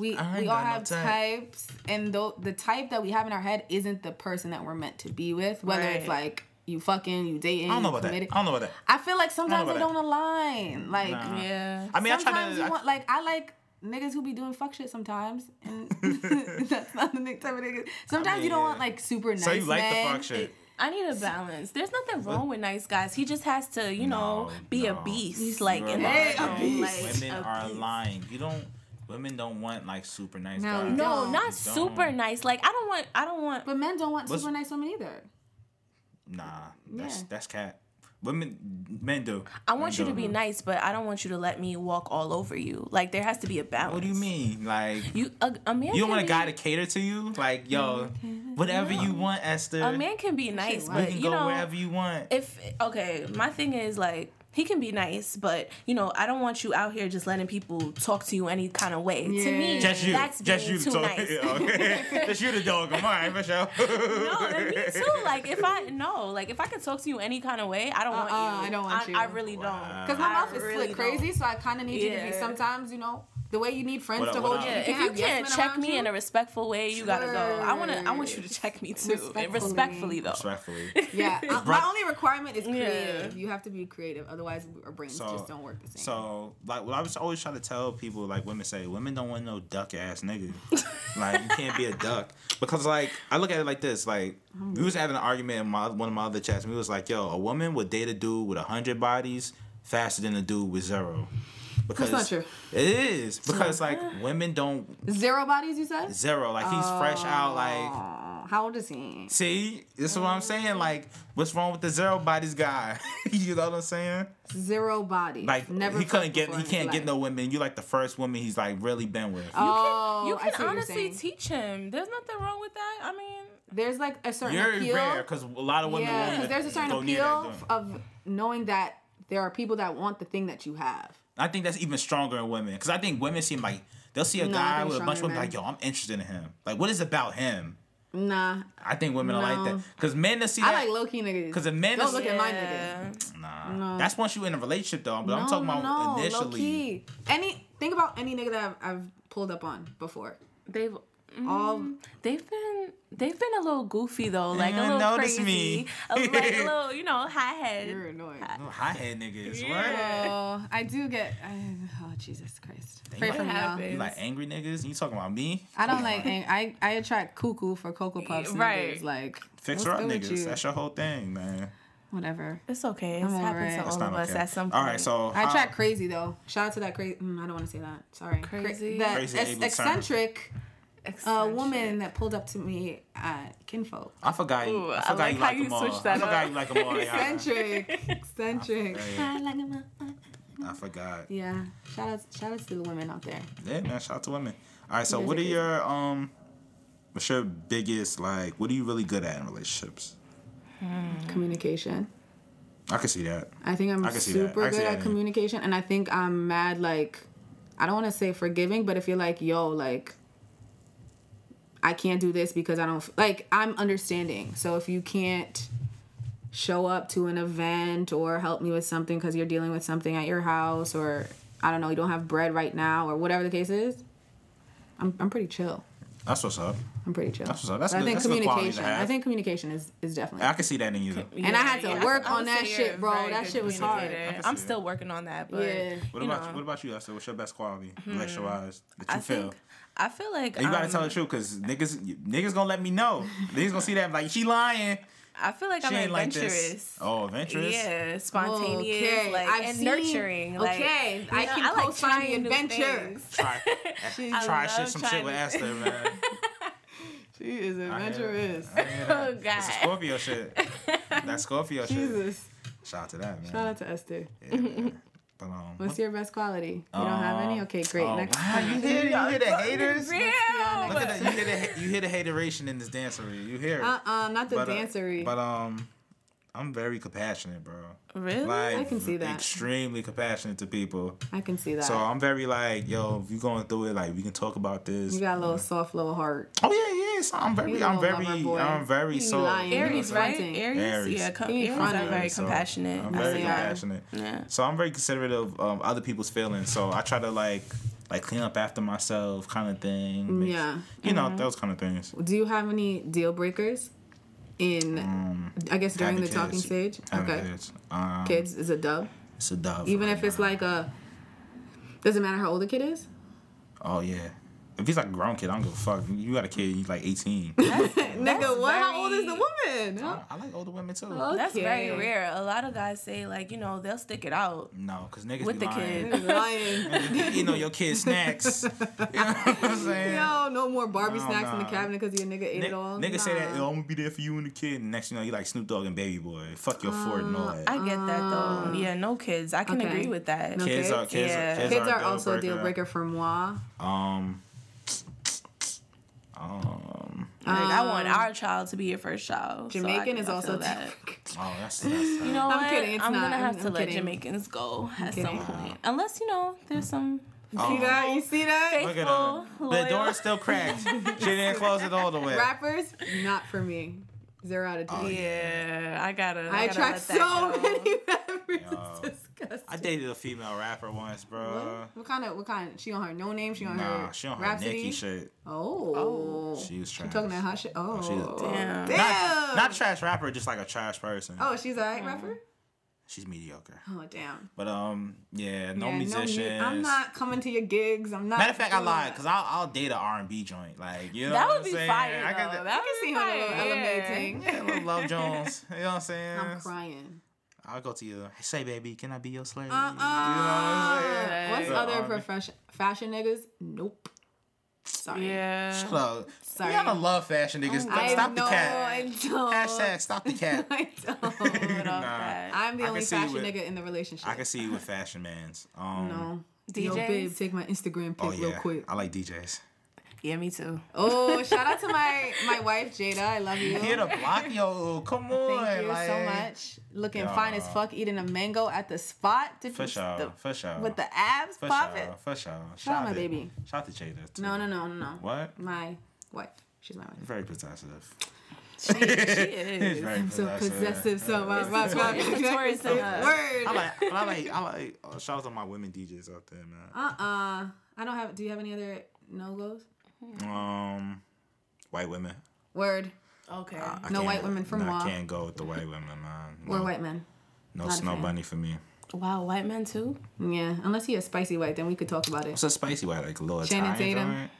we we all got no have type. types, and though the type that we have in our head isn't the person that we're meant to be with. Whether it's like you fucking, you dating, I don't know you about that. I don't know about that. I feel like sometimes about they that. don't align. Like Nah. Yeah. I mean, I try sometimes to. you I- want like I like niggas who be doing fuck shit sometimes, and that's not the type of niggas. Sometimes you don't mean, want like super nice. so you like the fuck shit? I need a balance. There's nothing wrong with nice guys. He just has to, you know, No, be no. a beast, He's like You're in the lying. bedroom, like Women a are beast. lying. You don't. Women don't want like super nice No, guys. No, don't. Don't. super nice. Like I don't want. I don't want. But men don't want What's- super nice women either. Nah, that's Yeah. that's cat. Women, men do. I want you Men to do. be nice, but I don't want you to let me walk all over you. Like there has to be a balance. What do you mean? Like You a, a man. you don't can want a be- guy to cater to you? Like yo, whatever you want, Esther. A man can be nice, you but can you go know, wherever you want. if okay, my thing is like he can be nice, but you know, I don't want you out here just letting people talk to you any kind of way. To me, Just you. that's just being you too talk. nice. Yeah, okay. just you the dog. All right, for sure. no, and me too. Like if I no, like if I can talk to you any kind of way, I don't want uh-uh, you. Uh-uh, I don't want you. I really Wow. Don't. Because my mouth is really split crazy, so I kind of need you to be sometimes, you know, the way you need friends What to up, hold you. Yeah, if you can't men check me you. in a respectful way, you gotta go. I wanna, I want you to check me too, Respectfully. respectfully though. Respectfully. Yeah, uh, my only requirement is creative. Yeah. You have to be creative, otherwise our brains So- just don't work the same. So, like, what I was always trying to tell people, like, women say, women don't want no duck ass nigga. like, you can't be a duck because, like, I look at it like this. Like, we was having an argument in my one of my other chats, and we was like, "Yo, a woman would date a dude with a hundred bodies faster than a dude with zero. Because not true. It is because like women don't Zero bodies, you said? zero. Like he's fresh out. Like how old is he? see, this is what I'm saying. Like, what's wrong with the zero bodies guy? you know what I'm saying? Zero bodies. Like Never he couldn't get he can't get life. no women. You like the first woman he's like really been with. Oh, You I can see what you're honestly teach him. There's nothing wrong with that. I mean, There's like a certain You're appeal. rare because a lot of women. yeah, because there's a certain go near that appeal of knowing that there are people that want the thing that you have. I think that's even stronger in women because I think women seem like they'll see a No, guy with a bunch of women like, yo, I'm interested in him. Like, what is it about him? Nah, I think women are like that because men that see I that. like low key niggas. 'Cause the men don't is- look at my yeah. nigga. nah, No. that's once you're in a relationship though. But I'm talking about no, initially. Low key. Any think about any nigga that I've, I've pulled up on before. they've All they've been they've been a little goofy though, like a little notice crazy, me. a, like a little you know high head. you're annoying. High head niggas. Yeah. Oh, I do get. I, oh Jesus Christ! Pray What for me, y'all. You like angry niggas? You talking about me? I don't like. ang- I I attract cuckoo for cocoa puffs. Right. Niggas. Like Fix her up, niggas. you? That's your whole thing, man. Whatever. It's okay. It's I'm happened alright. to It's all of us okay. at some point. All right, so I how- attract crazy though. Shout out to that crazy. Mm, I don't want to say that. Sorry. Cra- Crazy? that Crazy ex- term. eccentric Eccentric. woman that pulled up to me at Kinfolk. I forgot you. Ooh, I I forgot like you how like you them all. switched I that forgot up. you like them all. Eccentric. Eccentric. I forgot. Yeah. Shout out shout out to the women out there. Yeah, man. Shout out to women. All right. So, Yes, what are is. your um? What's your biggest like? What are you really good at in relationships? Communication. I can see that. I think I'm I can see that. super I can see good that at communication, and I think I'm mad like I don't want to say forgiving, but if you're like, yo, like, I can't do this because I don't f- like, I'm understanding. So if you can't show up to an event or help me with something because you're dealing with something at your house or I don't know, you don't have bread right now or whatever the case is, I'm, I'm pretty chill. That's what's up. I'm pretty chill. That's what's up. That's But I good- think that's a good quality to communication. have. I think communication is, is definitely. I can see that in you. though. And I had to Yeah, work on that shit, bro. That shit was hard. communicator. I can I'm still that. working on that, but Yeah. What you about know, you? What about you, Esther? What's your best quality, hmm. relationship wise, that you I feel? think I feel like And you gotta um, tell the truth, cause niggas, niggas gonna let me know. Niggas gonna see that like she lying. I feel like She I'm ain't like this. Oh, adventurous. Yeah, spontaneous, Okay, like I've and seen- nurturing. Like, okay, you I know, can I like co-sign trying new adventure. things. Try, try shit, some shit with Esther, man. She is I hear- adventurous. I hear. Oh, It's a God. Scorpio shit. That Scorpio shit. Jesus. Shout out to that, man. Shout out to Esther. Yeah, man. But, um, What's your best quality? You don't have any? Okay, great. oh, Next. wow, you hear, you hear the haters? Real. Look at that. You hear the you hear the hateration in this dancery. You hear it. Uh uh not the But, uh, dancery. But um, I'm very compassionate, bro. Really? Like I can see that. Extremely compassionate to people. I can see that. So I'm very like, yo, if you're going through it, like we can talk about this. you got a little soft little heart. Oh yeah, yeah. So I'm very, I'm very, lover. I'm very You so. lying. Aries, right? fronting. Aries, Aries. yeah, com- He Aries fronting. are very So, compassionate. I'm very compassionate. Yeah. So I'm very considerate of um, other people's feelings. So I try to like, like clean up after myself, kind of thing. Make- Yeah. You know Mm-hmm. those kind of things. Do you have any deal breakers in, I guess, during the Having talking stage? Having Okay. kids. Um, Kids is a dub. It's a dove. Even right if it's like a, doesn't matter how old the kid is? Oh yeah. If he's like a grown kid, I don't give a fuck. You got a kid, he's like 18. Nigga, what? How old is the very- woman? I, I like older women too. That's very rare. A lot of guys say like you know they'll stick it out No, because niggas with be the lying. kid. Lying. you know your kid snacks. you know what I'm saying? Yo, no more Barbie No, snacks in the cabinet because your nigga ate Ni- it all. Niggas say that, yo, I'm gonna be there for you and the kid. And next, you know, you like Snoop Dogg and Baby Boy. Fuck your Ford and all that. I get that though. Yeah, no kids. I can Okay. agree with that. No kids kids? are kids. Yeah. Kids, Kids are, are also a deal breaker for moi. Um. Um. Like I want our child to be your first child. Jamaican can- is also feel a deal that. Oh, that's that's. You know I'm what? kidding, it's I'm not. gonna have I'm- to I'm let kidding. Jamaicans go at kidding. some point, unless you know there's some. You see that? You see that? Faith- Look at Faithful, her. The loyal. door's still cracked. she didn't close it all the way. Rappers, not for me. Zero out of ten. Oh, yeah, I gotta. I gotta attract let so go. many rappers. Yo. Disgusting. I dated a female rapper once, bro. What? What kind of? What kind? Of, She on her no name? She on Nah, her she on her Rapsody? Nicki shit. Oh. oh. She was She talking that hot shit. Oh. she was- Damn. Oh. Damn. Not, not trash rapper, just like a trash person. Oh, she's alright mm-hmm. rapper. She's mediocre. Oh damn. But um, yeah, no Yeah, mu- musicians. I'm not coming to your gigs. I'm not. Matter of fact, I lied because I'll, I'll date an R and B joint. Like you know, That what would I'm be saying? fire. I though. can, That I can see would her be fire. elevating. yeah, little Love Jones. You know what I'm saying? I'm crying. I'll go to you. Say, baby, can I be your slave? Uh uh You know what I'm saying? What's The other R&B. profession fashion niggas? Nope. Sorry. Yeah. Shut up. Sorry. Y'all don't love fashion niggas. Stop, I stop the know, cat. I don't. Hashtag stop the cat. I don't. Put off that. I'm the I only can see you fashion with- nigga in the relationship. I can see you with fashion mans. Um, No. DJs? Yo, babe, take my Instagram pic Oh real quick. I like DJs. Yeah, me too. Oh, shout out to my my wife Jada. I love you. Here to block yo, come on. Thank you like, so much. Looking Yeah. fine as fuck, eating a mango at the spot. Did For you- sure, the- for sure. With the abs for popping. sure, for sure. Shout out my to- baby. Shout out to Jada. Too. No, no, no, no, no. What? My wife. She's my wife. Very possessive. She, she He's is. very I'm so possessive. So my, my, my, It's the Taurus in her. Word. I like, I like, I like. Uh, shout out to my women DJs out there, man. Uh uh I don't have. Do you have any other no goes? Um, white women. Word. Okay. I No white women from no, Wa. I can't go with the white women, man. No, Or white men. No Not snow bunny for me. wow, white men too. Yeah. Unless he a spicy white, then we could talk about it. What's a spicy white like a little Shannon Italian Tatum.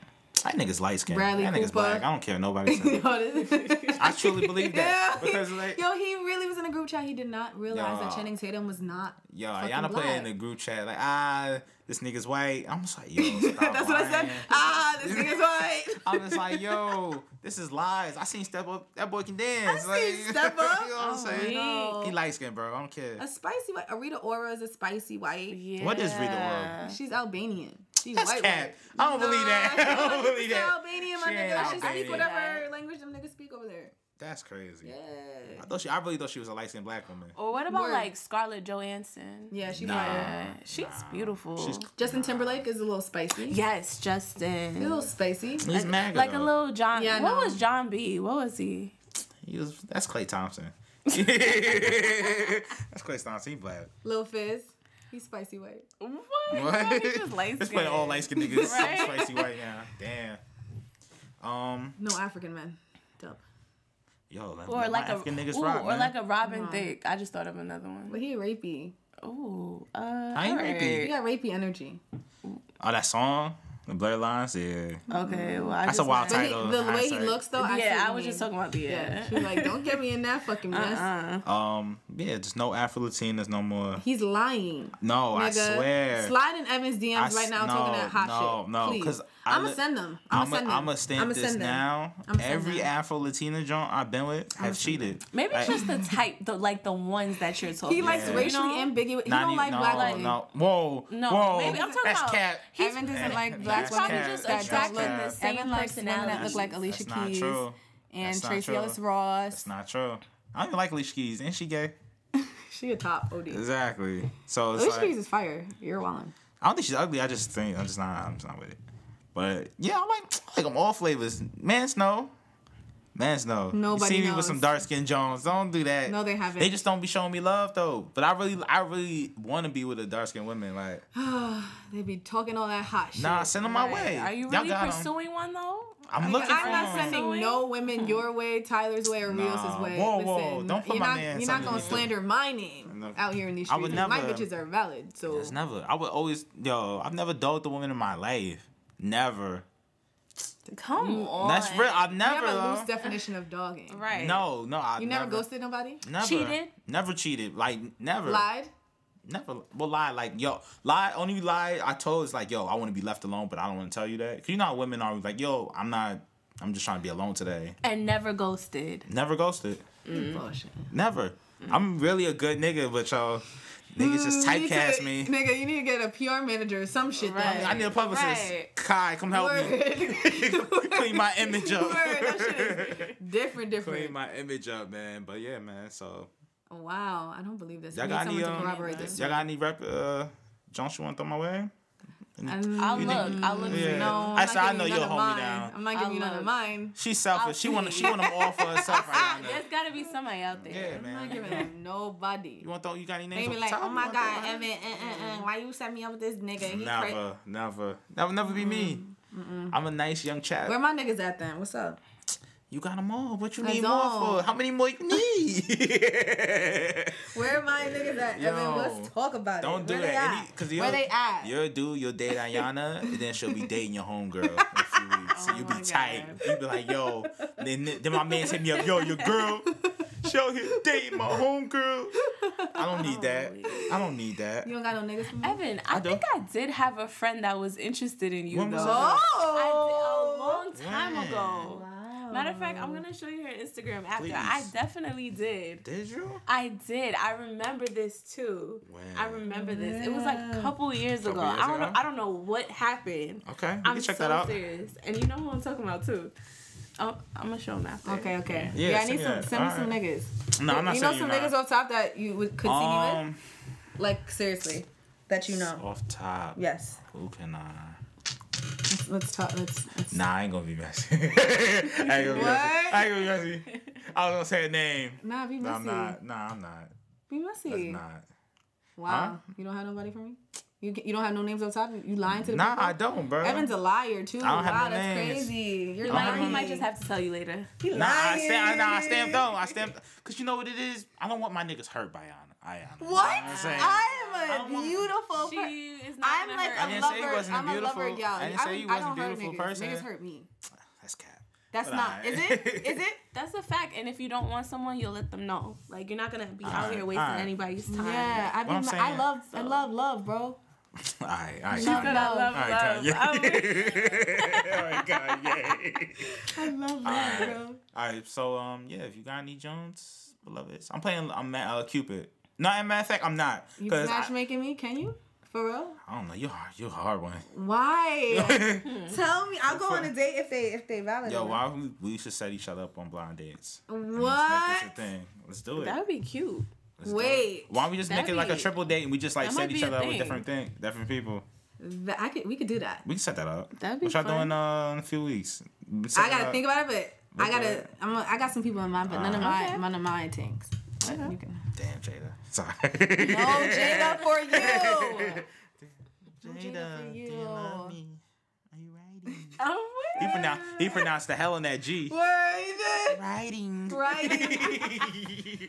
Joint? That nigga's light skinned. Bradley that nigga's Cooper. black. I don't care. Nobody says. I truly believe that Yeah. because like, Yo, he really was in a group chat. He did not realize that Yo. Channing Tatum was not. yo, fucking Ayana put it in the group chat like, ah, this nigga's white. I'm just like, yo, stop That's what I said. Ah, this nigga's white. I'm just like, yo, this is lies. I seen Step Up. That boy can dance. I like, seen Step Up. you know what I'm saying? no. He light skinned, bro. I don't care. A spicy white. Arita Ora is a spicy white. Yeah. What is Rita Ora? She's Albanian. She's That's white. cap. I don't believe that. I don't believe that. Albanian, my nigga. She speak whatever language them niggas speak over there. That's crazy. Yeah. I thought she. I really thought she was a light skinned black woman. Or what about Word. like Scarlett Johansson? Yeah, she's Nah. Yeah, she's beautiful. She's- Justin Timberlake is a little spicy. yes, Justin. He's a little spicy. He's mad. like a little John. Yeah, what know. was John B? What was he? He was. That's Klay Thompson. that's Klay Thompson. He black. Lil Fizz. He's spicy white. What? What? No, he just light Let's play all light skinned niggas. Right? Spicy white now. Damn. Um. No African men. Dope. Yo. Let, Or let like my a African niggas ooh, rock, or man. like a Robin Thicke. I just thought of another one. But he rapey. Ooh, uh, I ain't alright. rapey. He got rapey energy. Oh, that song, the blur lines. Yeah. Okay, well, I That's just a wild wanted- But he, Title, the way he looks though, I see Yeah, I was just talking about the Yeah, yeah. she's like, don't get me in that fucking mess. Uh-uh. Um. Yeah. Just no Afro Latinas. No more. He's lying. No, I swear. Slide in Evan's DMs I s- right now no, talking that hot no, shit. no, Please. 'cause I I'm gonna send them. I'm I'm gonna send them. gonna stamp I'ma this them. now. I'ma Every. Afro Latina joint I've been with have cheated. Maybe Like, it's just the type, the like the ones that you're talking. About. He likes about, racially you know? ambiguous. He don't even- like no, black women. no. Whoa, No, whoa. maybe I'm talking That's about- cap. He's- Evan doesn't like That's black He's probably women just that don't attracted look. the same Evan likes women that look like Alicia That's not Keys true. and That's Tracee. Ellis Ross. It's not true. I don't even like Alicia Keys. Ain't she gay? She a top OD. Exactly. So it's Alicia like, Keys is fire. You're wildin'. I don't think she's ugly. I just think I'm just not. I'm just not with it. But yeah, I like I like them all flavors. Man's no. Man's no. Nobody you see me with some dark skin Jones. Don't do that. No, they haven't. They just don't be showing me love though. But I really, I really want to be with a dark skinned woman. Like, They be talking all that hot shit. nah, send them my way. Are you Y'all really got 'em. pursuing one though? I'm Nigga, looking I'm for not one. sending no women your way, Tyler's way, or Nah. Rios' way. Whoa, Listen, whoa, don't put you're my not, man You're not gonna to- slander my name No. out here in these I streets. would 'cause My bitches are valid, so It's never. I would always, yo. I've never dogged a woman in my life. Never. Come on. That's real. I've never. you never. have a though. loose uh, definition of dogging. Right. No, no. I You never, ghosted nobody? Never. Cheated? Never cheated. Like never. Lied? Never. Well, lie. Like yo, lie. Only lie I told is like yo, I want to be left alone, but I don't want to tell you that. Cause you know how women are like yo, I'm not. I'm just trying to be alone today. And never ghosted. Never ghosted. You Bullshit. Never. I'm really a good nigga, but y'all niggas just typecast to- me. Nigga, you need to get a PR manager or some shit. Right. I need a publicist. Right. Kai, come help me. Clean my image up. Word, that shit is different, different. Clean my image up, man. But yeah, man. So Wow, I don't believe this. y'all I got need any to um, corroborate this. y'all got any rep uh Jones you want to throw my way? I'll look. think- I'll look. Yeah. No, you. I'm I said, I know you you'll hold me down. I'm not I'll giving you none of mine. She's selfish. I'll she want see. she want them all for herself right now. There's gotta be somebody out there. Yeah, I'm man. not giving them nobody. You want throw? You got any names? They be like, the oh my wanna god, one? Evan, uh, uh, uh, why you set me up with this nigga? He cra- Never, never, never, never be me. I'm a nice young chap. Where my niggas at then? What's up? You got them all. What you I need more don't. for? How many more you need? Where are my niggas at, Yo, Evan? Let's talk about that. Don't it. do Where that. They at? Cause Where you're, they at? You're a dude, you'll date Ayana, and then she'll be dating your homegirl in a few weeks. Oh so Oh you'll my be tight. You'll be like, yo. Then, then my man hit me up, yo, your girl. She out here dating my homegirl. I don't need that. I don't need that. You don't got no niggas for me? Evan, I, I think I did have a friend that was interested in you When though. was Oh! I did, a long time When? ago. Wow. Matter of fact, I'm gonna show you her Instagram after. Please. I definitely did. Did you? I did. I remember this too. When? I remember this. It was like a couple years Couple ago. years I don't know. I don't know what happened. Okay, you I'm can check so that out. serious, and you know who I'm talking about too. Oh, I'm gonna show him after. Okay, okay. Yeah, Yeah, I need some. that. Send me some Alright. niggas. No, I'm not you know some you're niggas not. off top that you would could see me with? Um, Like seriously, that you know. off top. Yes. Who can I? Let's, let's talk. Let's. let's Nah, I ain't gonna be messy. I ain't gonna be messy. What? I ain't gonna be messy. I was gonna say a name. Nah, be No, messy. I'm not. Nah, I'm not. Be messy. That's messy. not. Wow. You don't have nobody for me. You you don't have no names off top. You lying to the Nah, people. I don't, bro. Evan's a liar too. I don't have no that's names. crazy. You're He I don't might, have he might just have to tell you later. He Nah, I lying. stamp. I, nah, I stamped though. I stamped. Cause you know what it is. I don't want my niggas hurt by Ayana. Ayana. You What? I'm saying? I am a beautiful person. I'm like hurt I a didn't you. say you lover. wasn't a I'm a lover, y'all. I didn't say you wasn't don't a hurt beautiful niggas. person. Niggas hurt me. That's cap. That's But not. alright. Is it? Is it? That's a fact. And if you don't want someone, you'll let them know. Like you're not gonna be out Alright, here wasting alright. anybody's time. Yeah, I What I'm be. I saying- love. I love love, bro. All right, all right. She Kanye. said I love you. All right, love. I'm- Kanye. All right, Kanye. I love love, bro. All right, so um, yeah, if you got any Jones, beloveds, I'm playing. I'm at uh, Cupid. No, as a matter of fact, I'm not. You Cause I, matchmaking me? Can you? For real? I don't know. You're hard. You're a hard one. Why? Tell me. I'll go on a date if they if they validate. Yo, it. why we, we should set each other up on blind dates? Let's make this a thing. Let's do it. That would be cute. Let's Wait. Why don't we just make That'd it like a triple date and we just like set each other up with different thing, different people. That- I could. We could do that. We can set that up. That'd be what y'all fun. doing uh, in a few weeks? Set I gotta think about it, but I gotta. at it. I'm. A, I got some people in mind, but none of Uh-huh. my Okay. none of my things. But you can. Damn, Jada. Sorry. Oh, Jada for you. Jada, for you. do you. you love me? Are you writing? Oh, He pronounced he pronounced the hell on that G. Word. Writing. Right.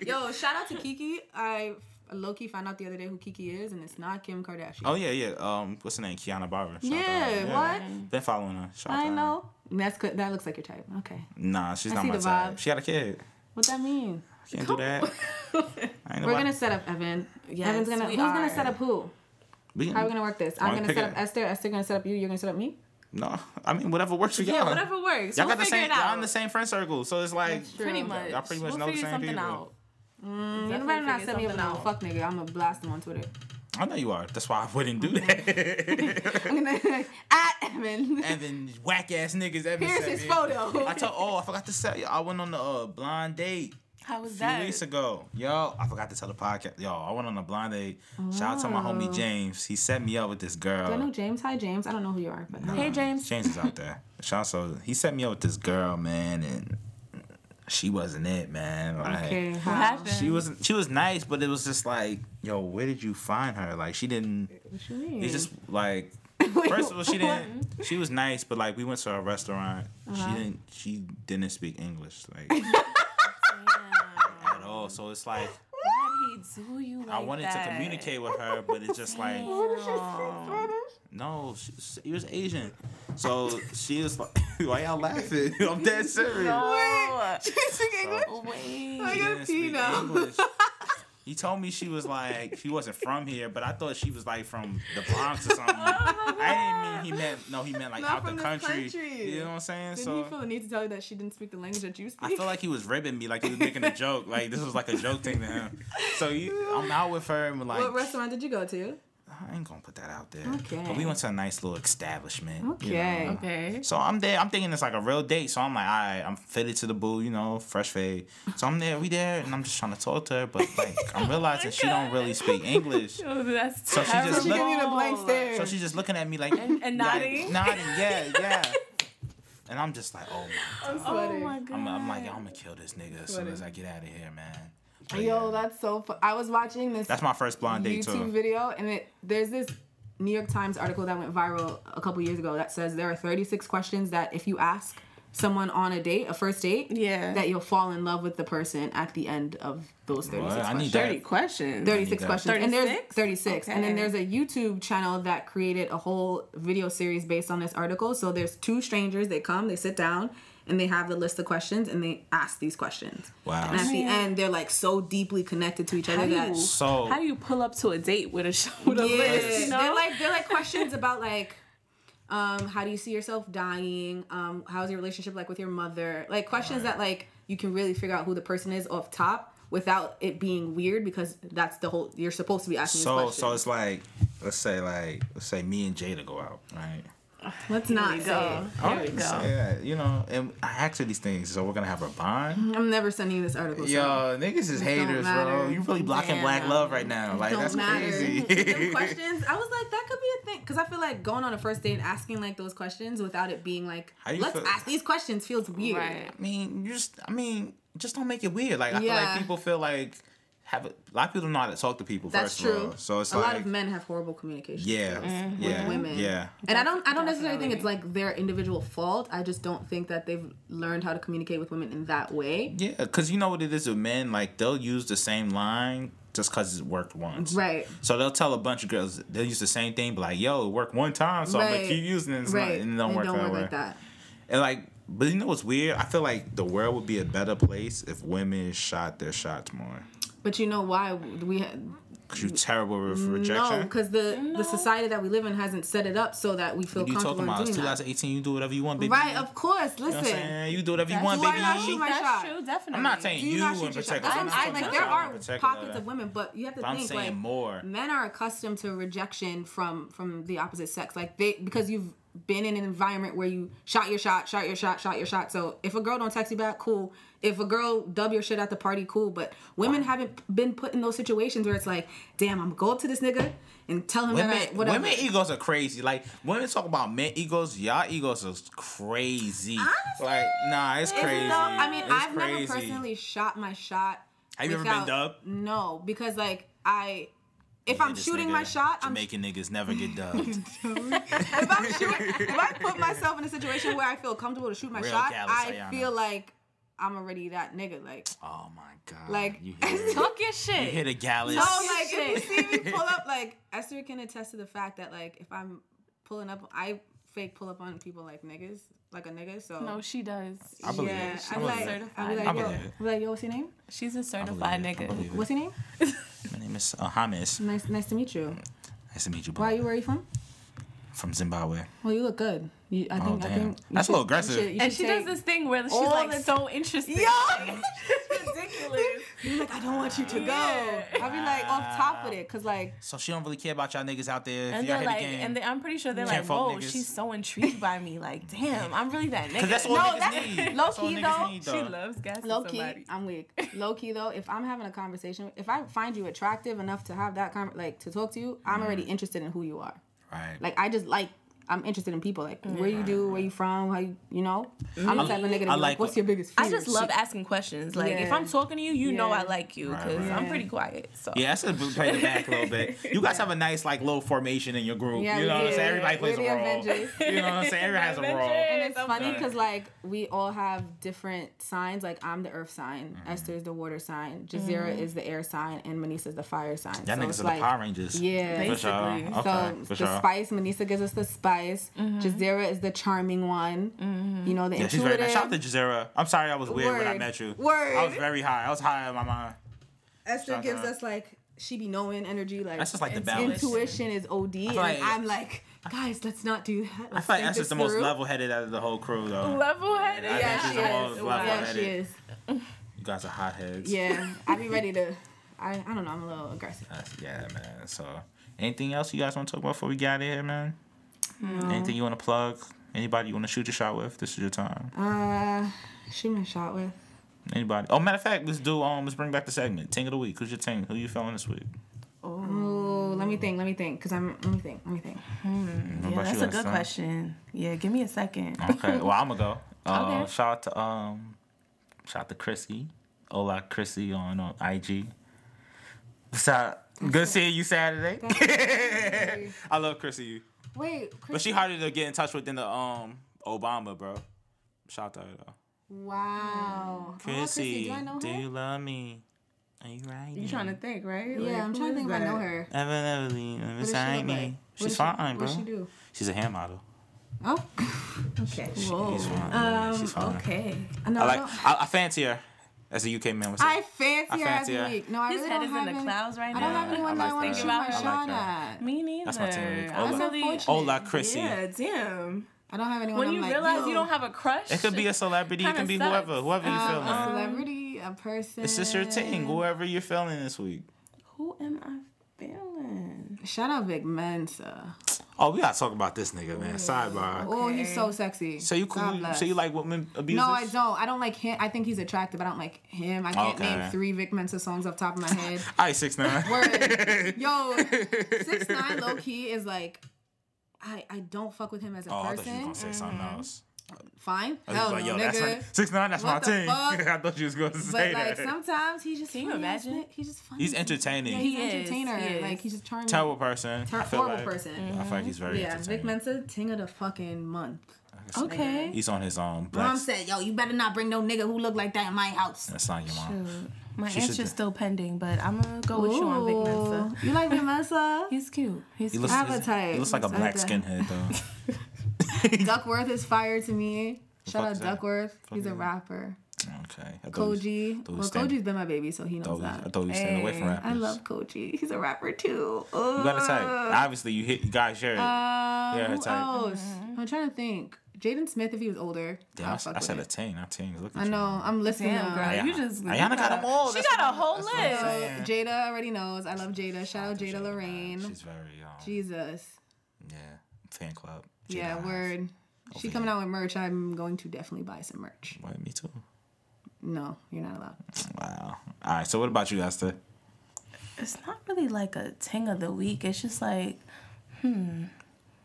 Yo, shout out to Kiki. I low key found out the other day who Kiki is, and it's not Kim Kardashian. Oh yeah, yeah. Um, what's her name? Kiana Barber. Shout out to yeah, what? Been following her. Shout I to her. know. That's good. That looks like your type. Okay. Nah, she's I not see my the type. vibe. She got a kid. What that mean? Can't do that. I ain't We're gonna set up Evan. Yes, Evan's gonna. we Who's gonna set up who? We can- How are we gonna work this? I'm gonna pick set it? up Esther. Esther gonna set up you. You're gonna set up me. No, I mean whatever works for y'all. yeah, whatever works. Y'all we'll got the same. it. Y'all in the same friend circle, so it's like Pretty much. Y'all pretty much we'll know the same something people. out. You Definitely better not figure set me up with no fuck nigga. I'm gonna blast him on Twitter. I know you are. That's why I wouldn't do that. I'm gonna at Evan. and then whack ass niggas. Evan Here's his me. photo. I told. Oh, I forgot to say. I went on the uh, blind date. How was a few that? weeks ago. Yo, I forgot to tell the podcast. Yo, I went on a blind date. Shout out to my homie Oh. James. He set me up with this girl. Do I know James? Hi James. I don't know who you are, but Hey, James. James is out there. Shout out so he set me up with this girl, man, and she wasn't it, man. Like, okay. What How? happened? She was she was nice, but it was just like, yo, where did you find her? Like she didn't. What you mean? It's just like first of all, she didn't. She was nice, but like we went to a restaurant. Uh-huh. She didn't. She didn't speak English like at. So it's like Why'd he do you like I wanted that? to communicate with her, but it's just like Damn. no, she, was- he was Asian. So she was like, why y'all laughing? I'm dead serious. No. So- Wait. I gotta didn't pee speak now. He told me she was like she wasn't from here, but I thought she was like from the Bronx or something. Oh I didn't mean he meant no, he meant like Not out the country. country. You know what I'm saying? Didn't so he feel the need to tell you that she didn't speak the language that you speak? I feel like he was ribbing me, like he was making a joke. Like this was like a joke thing to him. So you, I'm out with her and we're like, what restaurant did you go to? I ain't gonna put that out there. Okay. But we went to a nice little establishment. you Okay. know. Okay. So I'm there. I'm thinking it's like a real date. So I'm like, all right, I'm fitted to the boo, you know, fresh fade. So I'm there, we there, and I'm just trying to talk to her, but like I'm realizing she don't really speak English. Oh, that's So she just terrible. She gave you the blank stare. So she's just looking at me like And- and like, nodding? nodding, yeah, yeah. And I'm just like, oh my. I'm Oh my god. I'm, I'm like, I'm gonna kill this nigga as soon as I get out of here, man. But Yo, yeah. that's so. Fu- I was watching this that's my first blind date YouTube too. video, and it there's this New York Times article that went viral a couple years ago that says there are 36 questions that if you ask someone on a date, a first date, Yeah. that you'll fall in love with the person at the end of those 36 What? I questions. need that. 30 questions. 36 that. questions. And there's 36? 36. And then there's a YouTube channel that created a whole video series based on this article. So there's two strangers, they come, they sit down, and they have the list of questions and they ask these questions. Wow. And at the end, they're like so deeply connected to each other How do that you, So- how do you pull up to a date with a sh- with a yeah, list? You know? they're like they're like questions about like um how do you see yourself dying um how's your relationship like with your mother like questions that like you can really figure out who the person is off top without it being weird because that's the whole you're supposed to be asking these So questions. so it's like let's say like let's say me and Jada go out, right? Let's Here not go. it. Here oh, we go. yeah, you know, and I ask her these things, so we're gonna have a bond. I'm never sending you this article. so Yo, niggas is It haters, bro. matter. You really blocking black love right now. Like don't that's matter. crazy. Questions, I was like, that could be a thing because I feel like going on a first date and asking like those questions without it being like, let's feel- ask these questions feels weird. Right. I mean, you just I mean, just don't make it weird. Like I feel like people feel like have a, a lot of people don't know how to talk to people. That's first true. Of all. So it's a like lot of men have horrible communication. yeah, Mm-hmm. yeah, women. yeah. And I don't I don't necessarily think it's like their individual fault. I just don't think that they've learned how to communicate with women in that way. Yeah, because you know what it is with men. Like they'll use the same line just because it worked once. Right. So they'll tell a bunch of girls they'll use the same thing, but like, yo, it worked one time, so I'm gonna keep using it. and It's not, and it don't work, that way. like that. And like, but you know what's weird? I feel like the world would be a better place if women shot their shots more. But you know why we had Cause you terrible with rejection. No, because the the society that we live in hasn't set it up so that we feel you comfortable talking about? in It's doing that. 2018. You do whatever you want, baby. Right, of course. You know what I'm Listen. You do whatever you That's want, baby. not shoot my That's shot. true, definitely. I'm not saying do you you not in shoot your shot? particular. I'm, I'm I, talking like there are pockets of women, but you have to But I'm think saying like more. men are accustomed to rejection from from the opposite sex. Like they because you've been in an environment where you shot your shot, shot your shot, shot your shot. So if a girl don't text you back, cool. If a girl dub your shit at the party, cool. But women haven't been put in those situations where it's like, damn, I'm gonna go up to this nigga and tell him Women, that I, whatever. women egos are crazy. Like women talk about men egos, y'all egos is crazy. like nah, it's Is it crazy. I mean, It's I've crazy. never personally shot my shot. Have you ever been dubbed? No, because like I, if I'm shooting nigga, my shot, I'm Jamaican niggas never get dubbed. if I'm shooting, if I put myself in a situation where I feel comfortable to shoot my Real shot, Gallus, I Ayana. feel like I'm already that nigga. Like, oh my god. Like- you hit, Talk your shit. you hear the gallus. no, like if you see me pull up, like Esther can attest to the fact that like if I'm pulling up, I fake pull up on people like niggas, like a nigga. So No, she does. I believe yeah, it. I'm I like, believe it. I'm like, I yo, believe it. I'm like, yo, what's your name? She's a certified believe it. I nigga. What's your name? My name is uh, Hamis. Nice, nice to meet you. Nice to meet you, boy. Why? You where are you from? From Zimbabwe. Well, you look good. You, I think. I Oh, damn. think you That's a should- little you aggressive. should- you And should she does this thing where she's all like the- so interested. Yo! it's ridiculous. You're like, I don't want you to go. Yeah. I'll be like off top of it, cause like, So she don't really care about y'all niggas out there. If And you're they're like, of game. and they, I'm pretty sure they're like, fuck whoa, niggas. she's so intrigued by me. Like, damn, I'm really that nigga. Cause that's all No, niggas that's- need. low key, though, need, she loves gassing low key, somebody. I'm weak. Low key though, if I'm having a conversation, if I find you attractive enough to have that con- like to talk to you, I'm already Mm. interested in who you are. Right. Like I just like. I'm interested in people, like where you do, where you from, how you, you know. I'm the type of nigga to be like, like what's your biggest fear? I just love asking questions. Like, if I'm talking to you, you know Yeah. I like you Right, because right. I'm pretty quiet. So Yeah, that's a play the back a little bit. You guys have a nice like little formation in your group. Yeah, you we know what I'm do. saying? Everybody We're plays a role. Avengers. You know what I'm saying? Everybody has a role. And it's I'm funny because like we all have different signs. Like I'm the earth sign, Mm-hmm. Esther is the water sign, Jazira is the air sign, and Manisa is the fire sign. Y'all so niggas it's are like, the Power Rangers. Yeah. For sure. Basically. Okay, so for the sure. spice, Manisa gives us the spice. Mm-hmm. Jazira is the charming one. Mm-hmm. You know, the Yeah, she's very nice. Shout out to Jazera. I'm sorry I was weird when I met you. Word. I was very high. I was high on my mind. Esther Shout gives out. us like she be knowing energy. Like That's just like the Intuition. balance. intuition is OD, and like- I'm like, guys, let's not do that. I Let's feel like think that's just the most level headed out of the whole crew, though. level headed. I Yeah, think she she's the most is. level Yeah, she is. You guys are hot heads. Yeah, I'd be ready to. I, I don't know. I'm a little aggressive. That's- yeah, man. So, anything else you guys want to talk about before we get out of here, man? Anything you want to plug? Anybody you want to shoot your shot with? This is your time. Uh, shoot my shot with. Anybody? Oh, matter of fact, let's do um, let's bring back the segment. Ting of the week. Who's your ting? Who you feeling this week? Oh, let me think. Let me think. Cause I'm. Let me think. Let me think. What Yeah, that's you, a good Esther? question. Yeah, give me a second. Okay, well I'm gonna go. Uh, Okay. Shout out to um, shout out to Chrissy, Ola Chrissy on, on IG. What's up? Good seeing you Saturday. I love Chrissy, Wait, but Chris- she harder to get in touch with than the um Obama, bro. Shout out to her though. Wow. Oh, Chrissy, do I know do you love me? Are you right? You trying to think, right? Yeah, I'm trying to think if I know her. Ever, ever leave What does she beside me. like? What She's does she- fine, bro. What does she do? She's a hair model. Oh. okay. Whoa. She's fine. Um, She's fine. Okay. No, I like. don't- I, I fancy her. As a UK man would say. I fancy I her fancy every her. week. No, I His really head don't is in have the any- clouds right now. I don't have anyone I that like I want to shoot my about her. shot I like her. at. Me neither. That's my team. I'm Ola- really, unfortunate. Ola Chrissy. Yeah, damn. I don't have anyone. When I'm you like, realize yo, you don't have a crush, It could be a celebrity. It Kinda can be sucks. whoever. Whoever you feel, um, a man. celebrity, a person. It's just your team. Whoever you're feeling this week. who am I feeling? Shout out Vic Mensa. Oh, we gotta talk about this nigga, man. Oh, Sidebar. Oh, he's so sexy. So you cool? So you like women abusers? No, I don't. I don't like him. I think he's attractive. I don't like him. I can't Okay. name three Vic Mensa songs off the top of my head. All right, six nine. Word. Yo, six nine low key is like, I I don't fuck with him as a Oh, I thought you person. was gonna say something mm-hmm. else. Fine, I was hell like, no, yo, that's nigga. my, six nine. That's What my team. fuck? I thought you was gonna say But say like that. sometimes he just Can you imagine? shit. He's just funny. He's entertaining. Yeah, he's He an entertainer. is. Like he's just charming. Terrible person. Ter- I feel horrible like. person. Mm-hmm. I feel like he's very Yeah, Vic entertaining. Mensa, ting of the fucking month. Okay. He's on his own. Mom Black. said, "Yo, you better not bring no nigga who look like that in my house." That's not your mom. Shoot. My She should answer's still pending, but I'm gonna go with you on Vic Mensa. You like Vic Mensa? He's cute. He's He cute. looks, Appetite. he looks like a black skinhead though. Duckworth is fire to me. Shout out is that? Duckworth. He's is a rapper. Okay. I thought we- Koji. thought Well, stand- Koji's been my baby, so he knows thought we- that. I thought we staying away from Hey, rappers. I love Koji. He's a rapper too. You gotta type. Obviously, you hit. You guys share it. Uh, Yeah, who type. else? I'm trying to think. Jaden Smith, if he was older. Damn, I'll I, I with said a teen. ten, not ten. Look at I you. know. I'm listening. Damn, girl, Ayana- you just Ayana you got them all. She That's got a whole that's what I'm list. Jada already knows. I love Jada. Shout out Jada Lorraine. She's very um, Jesus. yeah fan club. Yeah, Jada. word. She Okay. coming out with merch. I'm going to definitely buy some merch. Why, me too. No, you're not allowed. Wow. All right. So what about you, Esther? It's not really like a ting of the week. It's just like hmm.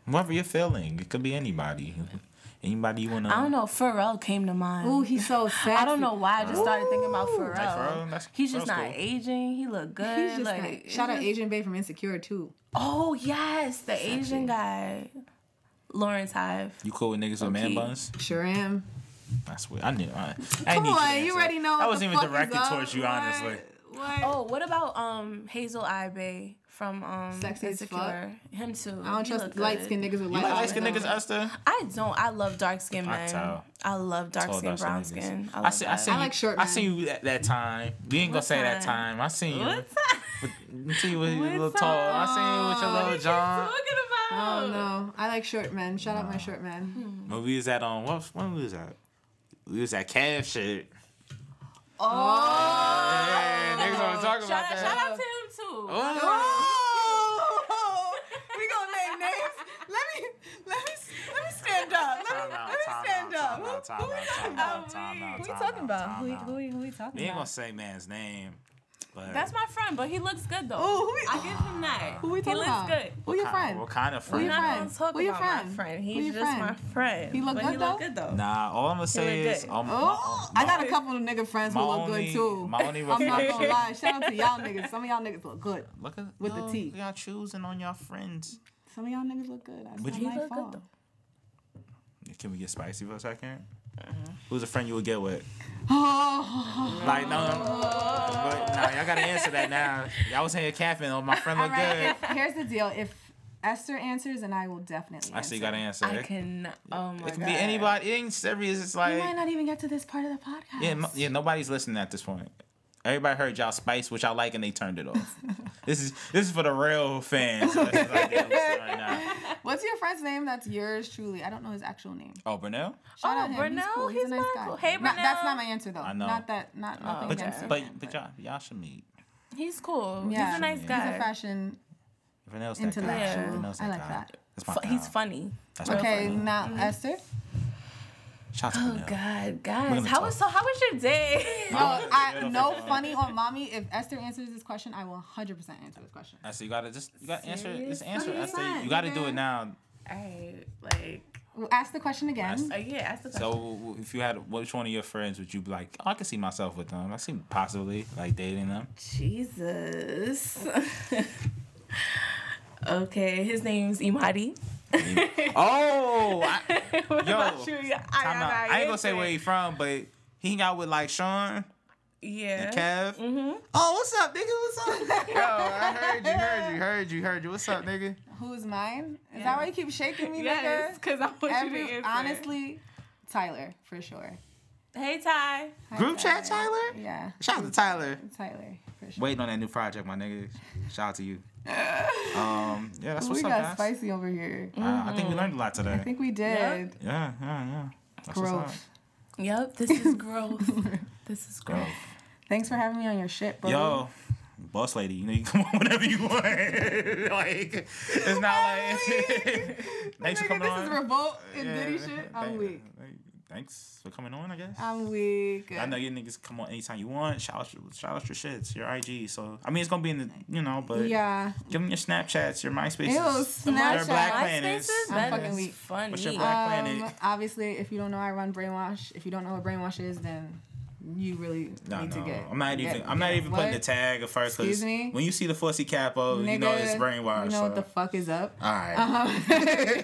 Whatever you're feeling, it could be anybody. Anybody you wanna? I don't know. Pharrell came to mind. Ooh, he's so sexy. I don't know why I just started thinking about Ooh. Pharrell. Like Pharrell? That's- He's just Pharrell's not cool. aging. He look good. He's just like like, it's shout out just- Asian Bay from Insecure too. Oh yes, the Asian guy, Lawrence Hive. You cool with niggas with man buns? Sure am. That's weird. I knew. I, I Come need you on, you answer. already know. I wasn't even fuck is directed up. towards you, What? honestly. What? Oh, what about um Hazel Ibe from um Sexy as Insecure? Him too. I don't He trust light good. skinned niggas with You light like light eyes. skinned niggas, Esther? I don't. I love dark skin I men. tell. I love dark Tall, skin, dark-skinned brown niggas. skin. I, I love see. I that. seen I you. like short I seen you at that time. We ain't gonna What say that time? time. I seen you. What's that? I see you with your little tall. I seen you with your What little are you John. Talking about? Oh no, I like short men. Shout out my short men. When we was at um, what when we was at? We was at calf shit. Oh, Yeah, niggas wanna talk about shout, that. shout out to him too. Oh, we gonna name names. Let me let me let me stand up. Let me, let me stand up. out, out, out, out, Who we talking about? Who we, out. who we, who we talking We ain't gonna about? say man's name, but That's my friend, but he looks good though. Ooh, who we- I give him that. Who we he looks about? good. Who your Ki- friend? What kind of friend? your We're not friend? gonna talk Who your about friend? my friend. Who He's your just friend? my friend. He look but good, he look though? good though. Nah, all I'm gonna say look is, good. um, Oh, I got a couple of nigga friends who my look only- good too. my only I'm not gonna reflection- lie. Shout out to y'all niggas. Some of y'all niggas look good. look at With the yo, T. Y'all choosing on y'all friends. Some of y'all niggas look good. That's Would not you my look good, fault. though. Can we get spicy for a 2nd Who's a friend you would get with? Oh, Like no, but nah, y'all gotta answer that now. Y'all was saying capping. Oh, my friend all look right. good. If, here's the deal. If Esther answers, and I will definitely. I Answer. see you gotta answer. I It, can. Oh my it can god. be anybody. It ain't serious. It's We like might not even get to this part of the podcast. yeah, no, yeah. Nobody's listening at this point. Everybody heard y'all spice, which I like, and they turned it off. this is this is for the real fans. So like right. What's your friend's name? That's yours truly. I don't know his actual name. Oh, Brunel. Shout Oh, out him. Brunel, he's cool. He's, he's a nice guy. cool. Hey, Not- that's not my answer though. I know. Not that. Not nothing oh, But against him. but but y'all y'all should meet. He's cool. Yeah. He's a nice guy. He's a fashion Brunel's that guy. intellectual. Brunel's I like guy. that. That's my Fu- he's funny. That's Okay, friend. now mm-hmm. Esther. Shout oh, out Oh Brunel. God, guys, how was so? How was your day? Oh, no, I, no funny on mommy. If Esther answers this question, I will 100% answer this question. I see you gotta just you gotta answer it. Just answer. it. I say 100%, you gotta do it now. Alright, like, We'll ask the question again. Ask- oh yeah, ask the question. So if you had which one of your friends would you be like? Oh, I can see myself with them. I see possibly like dating them. Jesus. okay, his name's Imadi. oh, I, Yo, you? I, time out. I ain't gonna say where he from, but he hang out with like Sean Yeah. and Kev. Mm-hmm. Oh, what's up, nigga? What's up? Yo, I heard you, heard you, heard you, heard you. What's up, nigga? Who's mine? Is Yeah. that why you keep shaking me, Yes, nigga? because I want you to Every, answer. honestly, Tyler, for sure. Hey Ty. Hi, Group chat, Tyler. Yeah, Shout out to Tyler. Tyler, for sure. Waiting on that new project, my nigga. Shout out to you. Um, yeah, that's we what's up, got guys. spicy over here. Uh, I think we learned a lot today. I think we did. Yeah, yeah, yeah. That's. Growth. Yep, this is growth. this is growth. Thanks for having me on your shit, bro. Yo, boss lady, you know you can come on whenever you want. like it's not like thanks for Nigga, coming this on. is revolt and Yeah, Diddy shit. I'm thank- weak. Thanks for coming on, I guess. I'm weak. I know you niggas come on anytime you want. Shout out, shout out your shits, your IG. So I mean, it's gonna be in the, you know, but Yeah. give them your Snapchats, your MySpaces. Ew, your Snapchat. Black MySpaces? Planets. I'm That fucking weak. funny. What's your Black Um, Planet? obviously, if you don't know, I run Brainwash. If you don't know what Brainwash is, then you really No, need no, to get. I'm not even. get- I'm not even putting the tag at first. Excuse me? When you see the Fussy Capo, you know it's Nigga, brainwashed. You know so. what the fuck is up. All right. Um,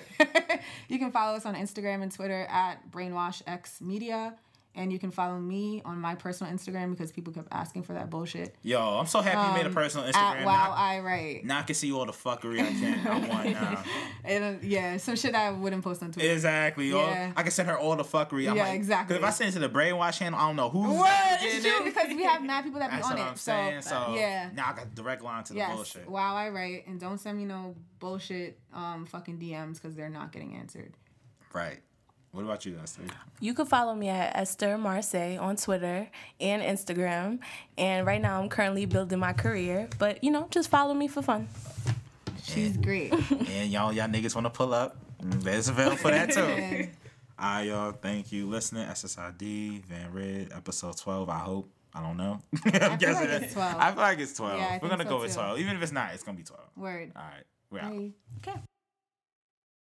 you can follow us on Instagram and Twitter at BrainwashXMedia. And you can follow me on my personal Instagram because people kept asking for that bullshit. Yo, I'm so happy you made a personal Instagram. Um, At now, wow, I write. now I can see all the fuckery I can. I want now. And uh, yeah, some shit I wouldn't post on Twitter. Exactly. All, Yeah. I can send her all the fuckery. I'm Yeah, like, exactly. Because if I send it to the brainwash channel, I don't know who's getting it's true because we have mad people that be That's on what it. I'm saying. So, So yeah. now I got direct line to the bullshit. wow, I write, and don't send me no bullshit, um, fucking DMs because they're not getting answered. Right. What about you, Esther? You can follow me at Esther Marselle on Twitter and Instagram. And right now, I'm currently building my career. But, you know, just follow me for fun. She's great. and y'all, y'all niggas want to pull up? There's available for that too. Yeah. All right, y'all. Thank you, listening. SSID Van Red, episode twelve. I hope. I don't know. I'm feel guessing like it's 12. I feel like it's twelve. Yeah, I We're gonna so, go with twelve. Even if it's not, it's gonna be twelve. Word. All right, we're out. Bye. Okay.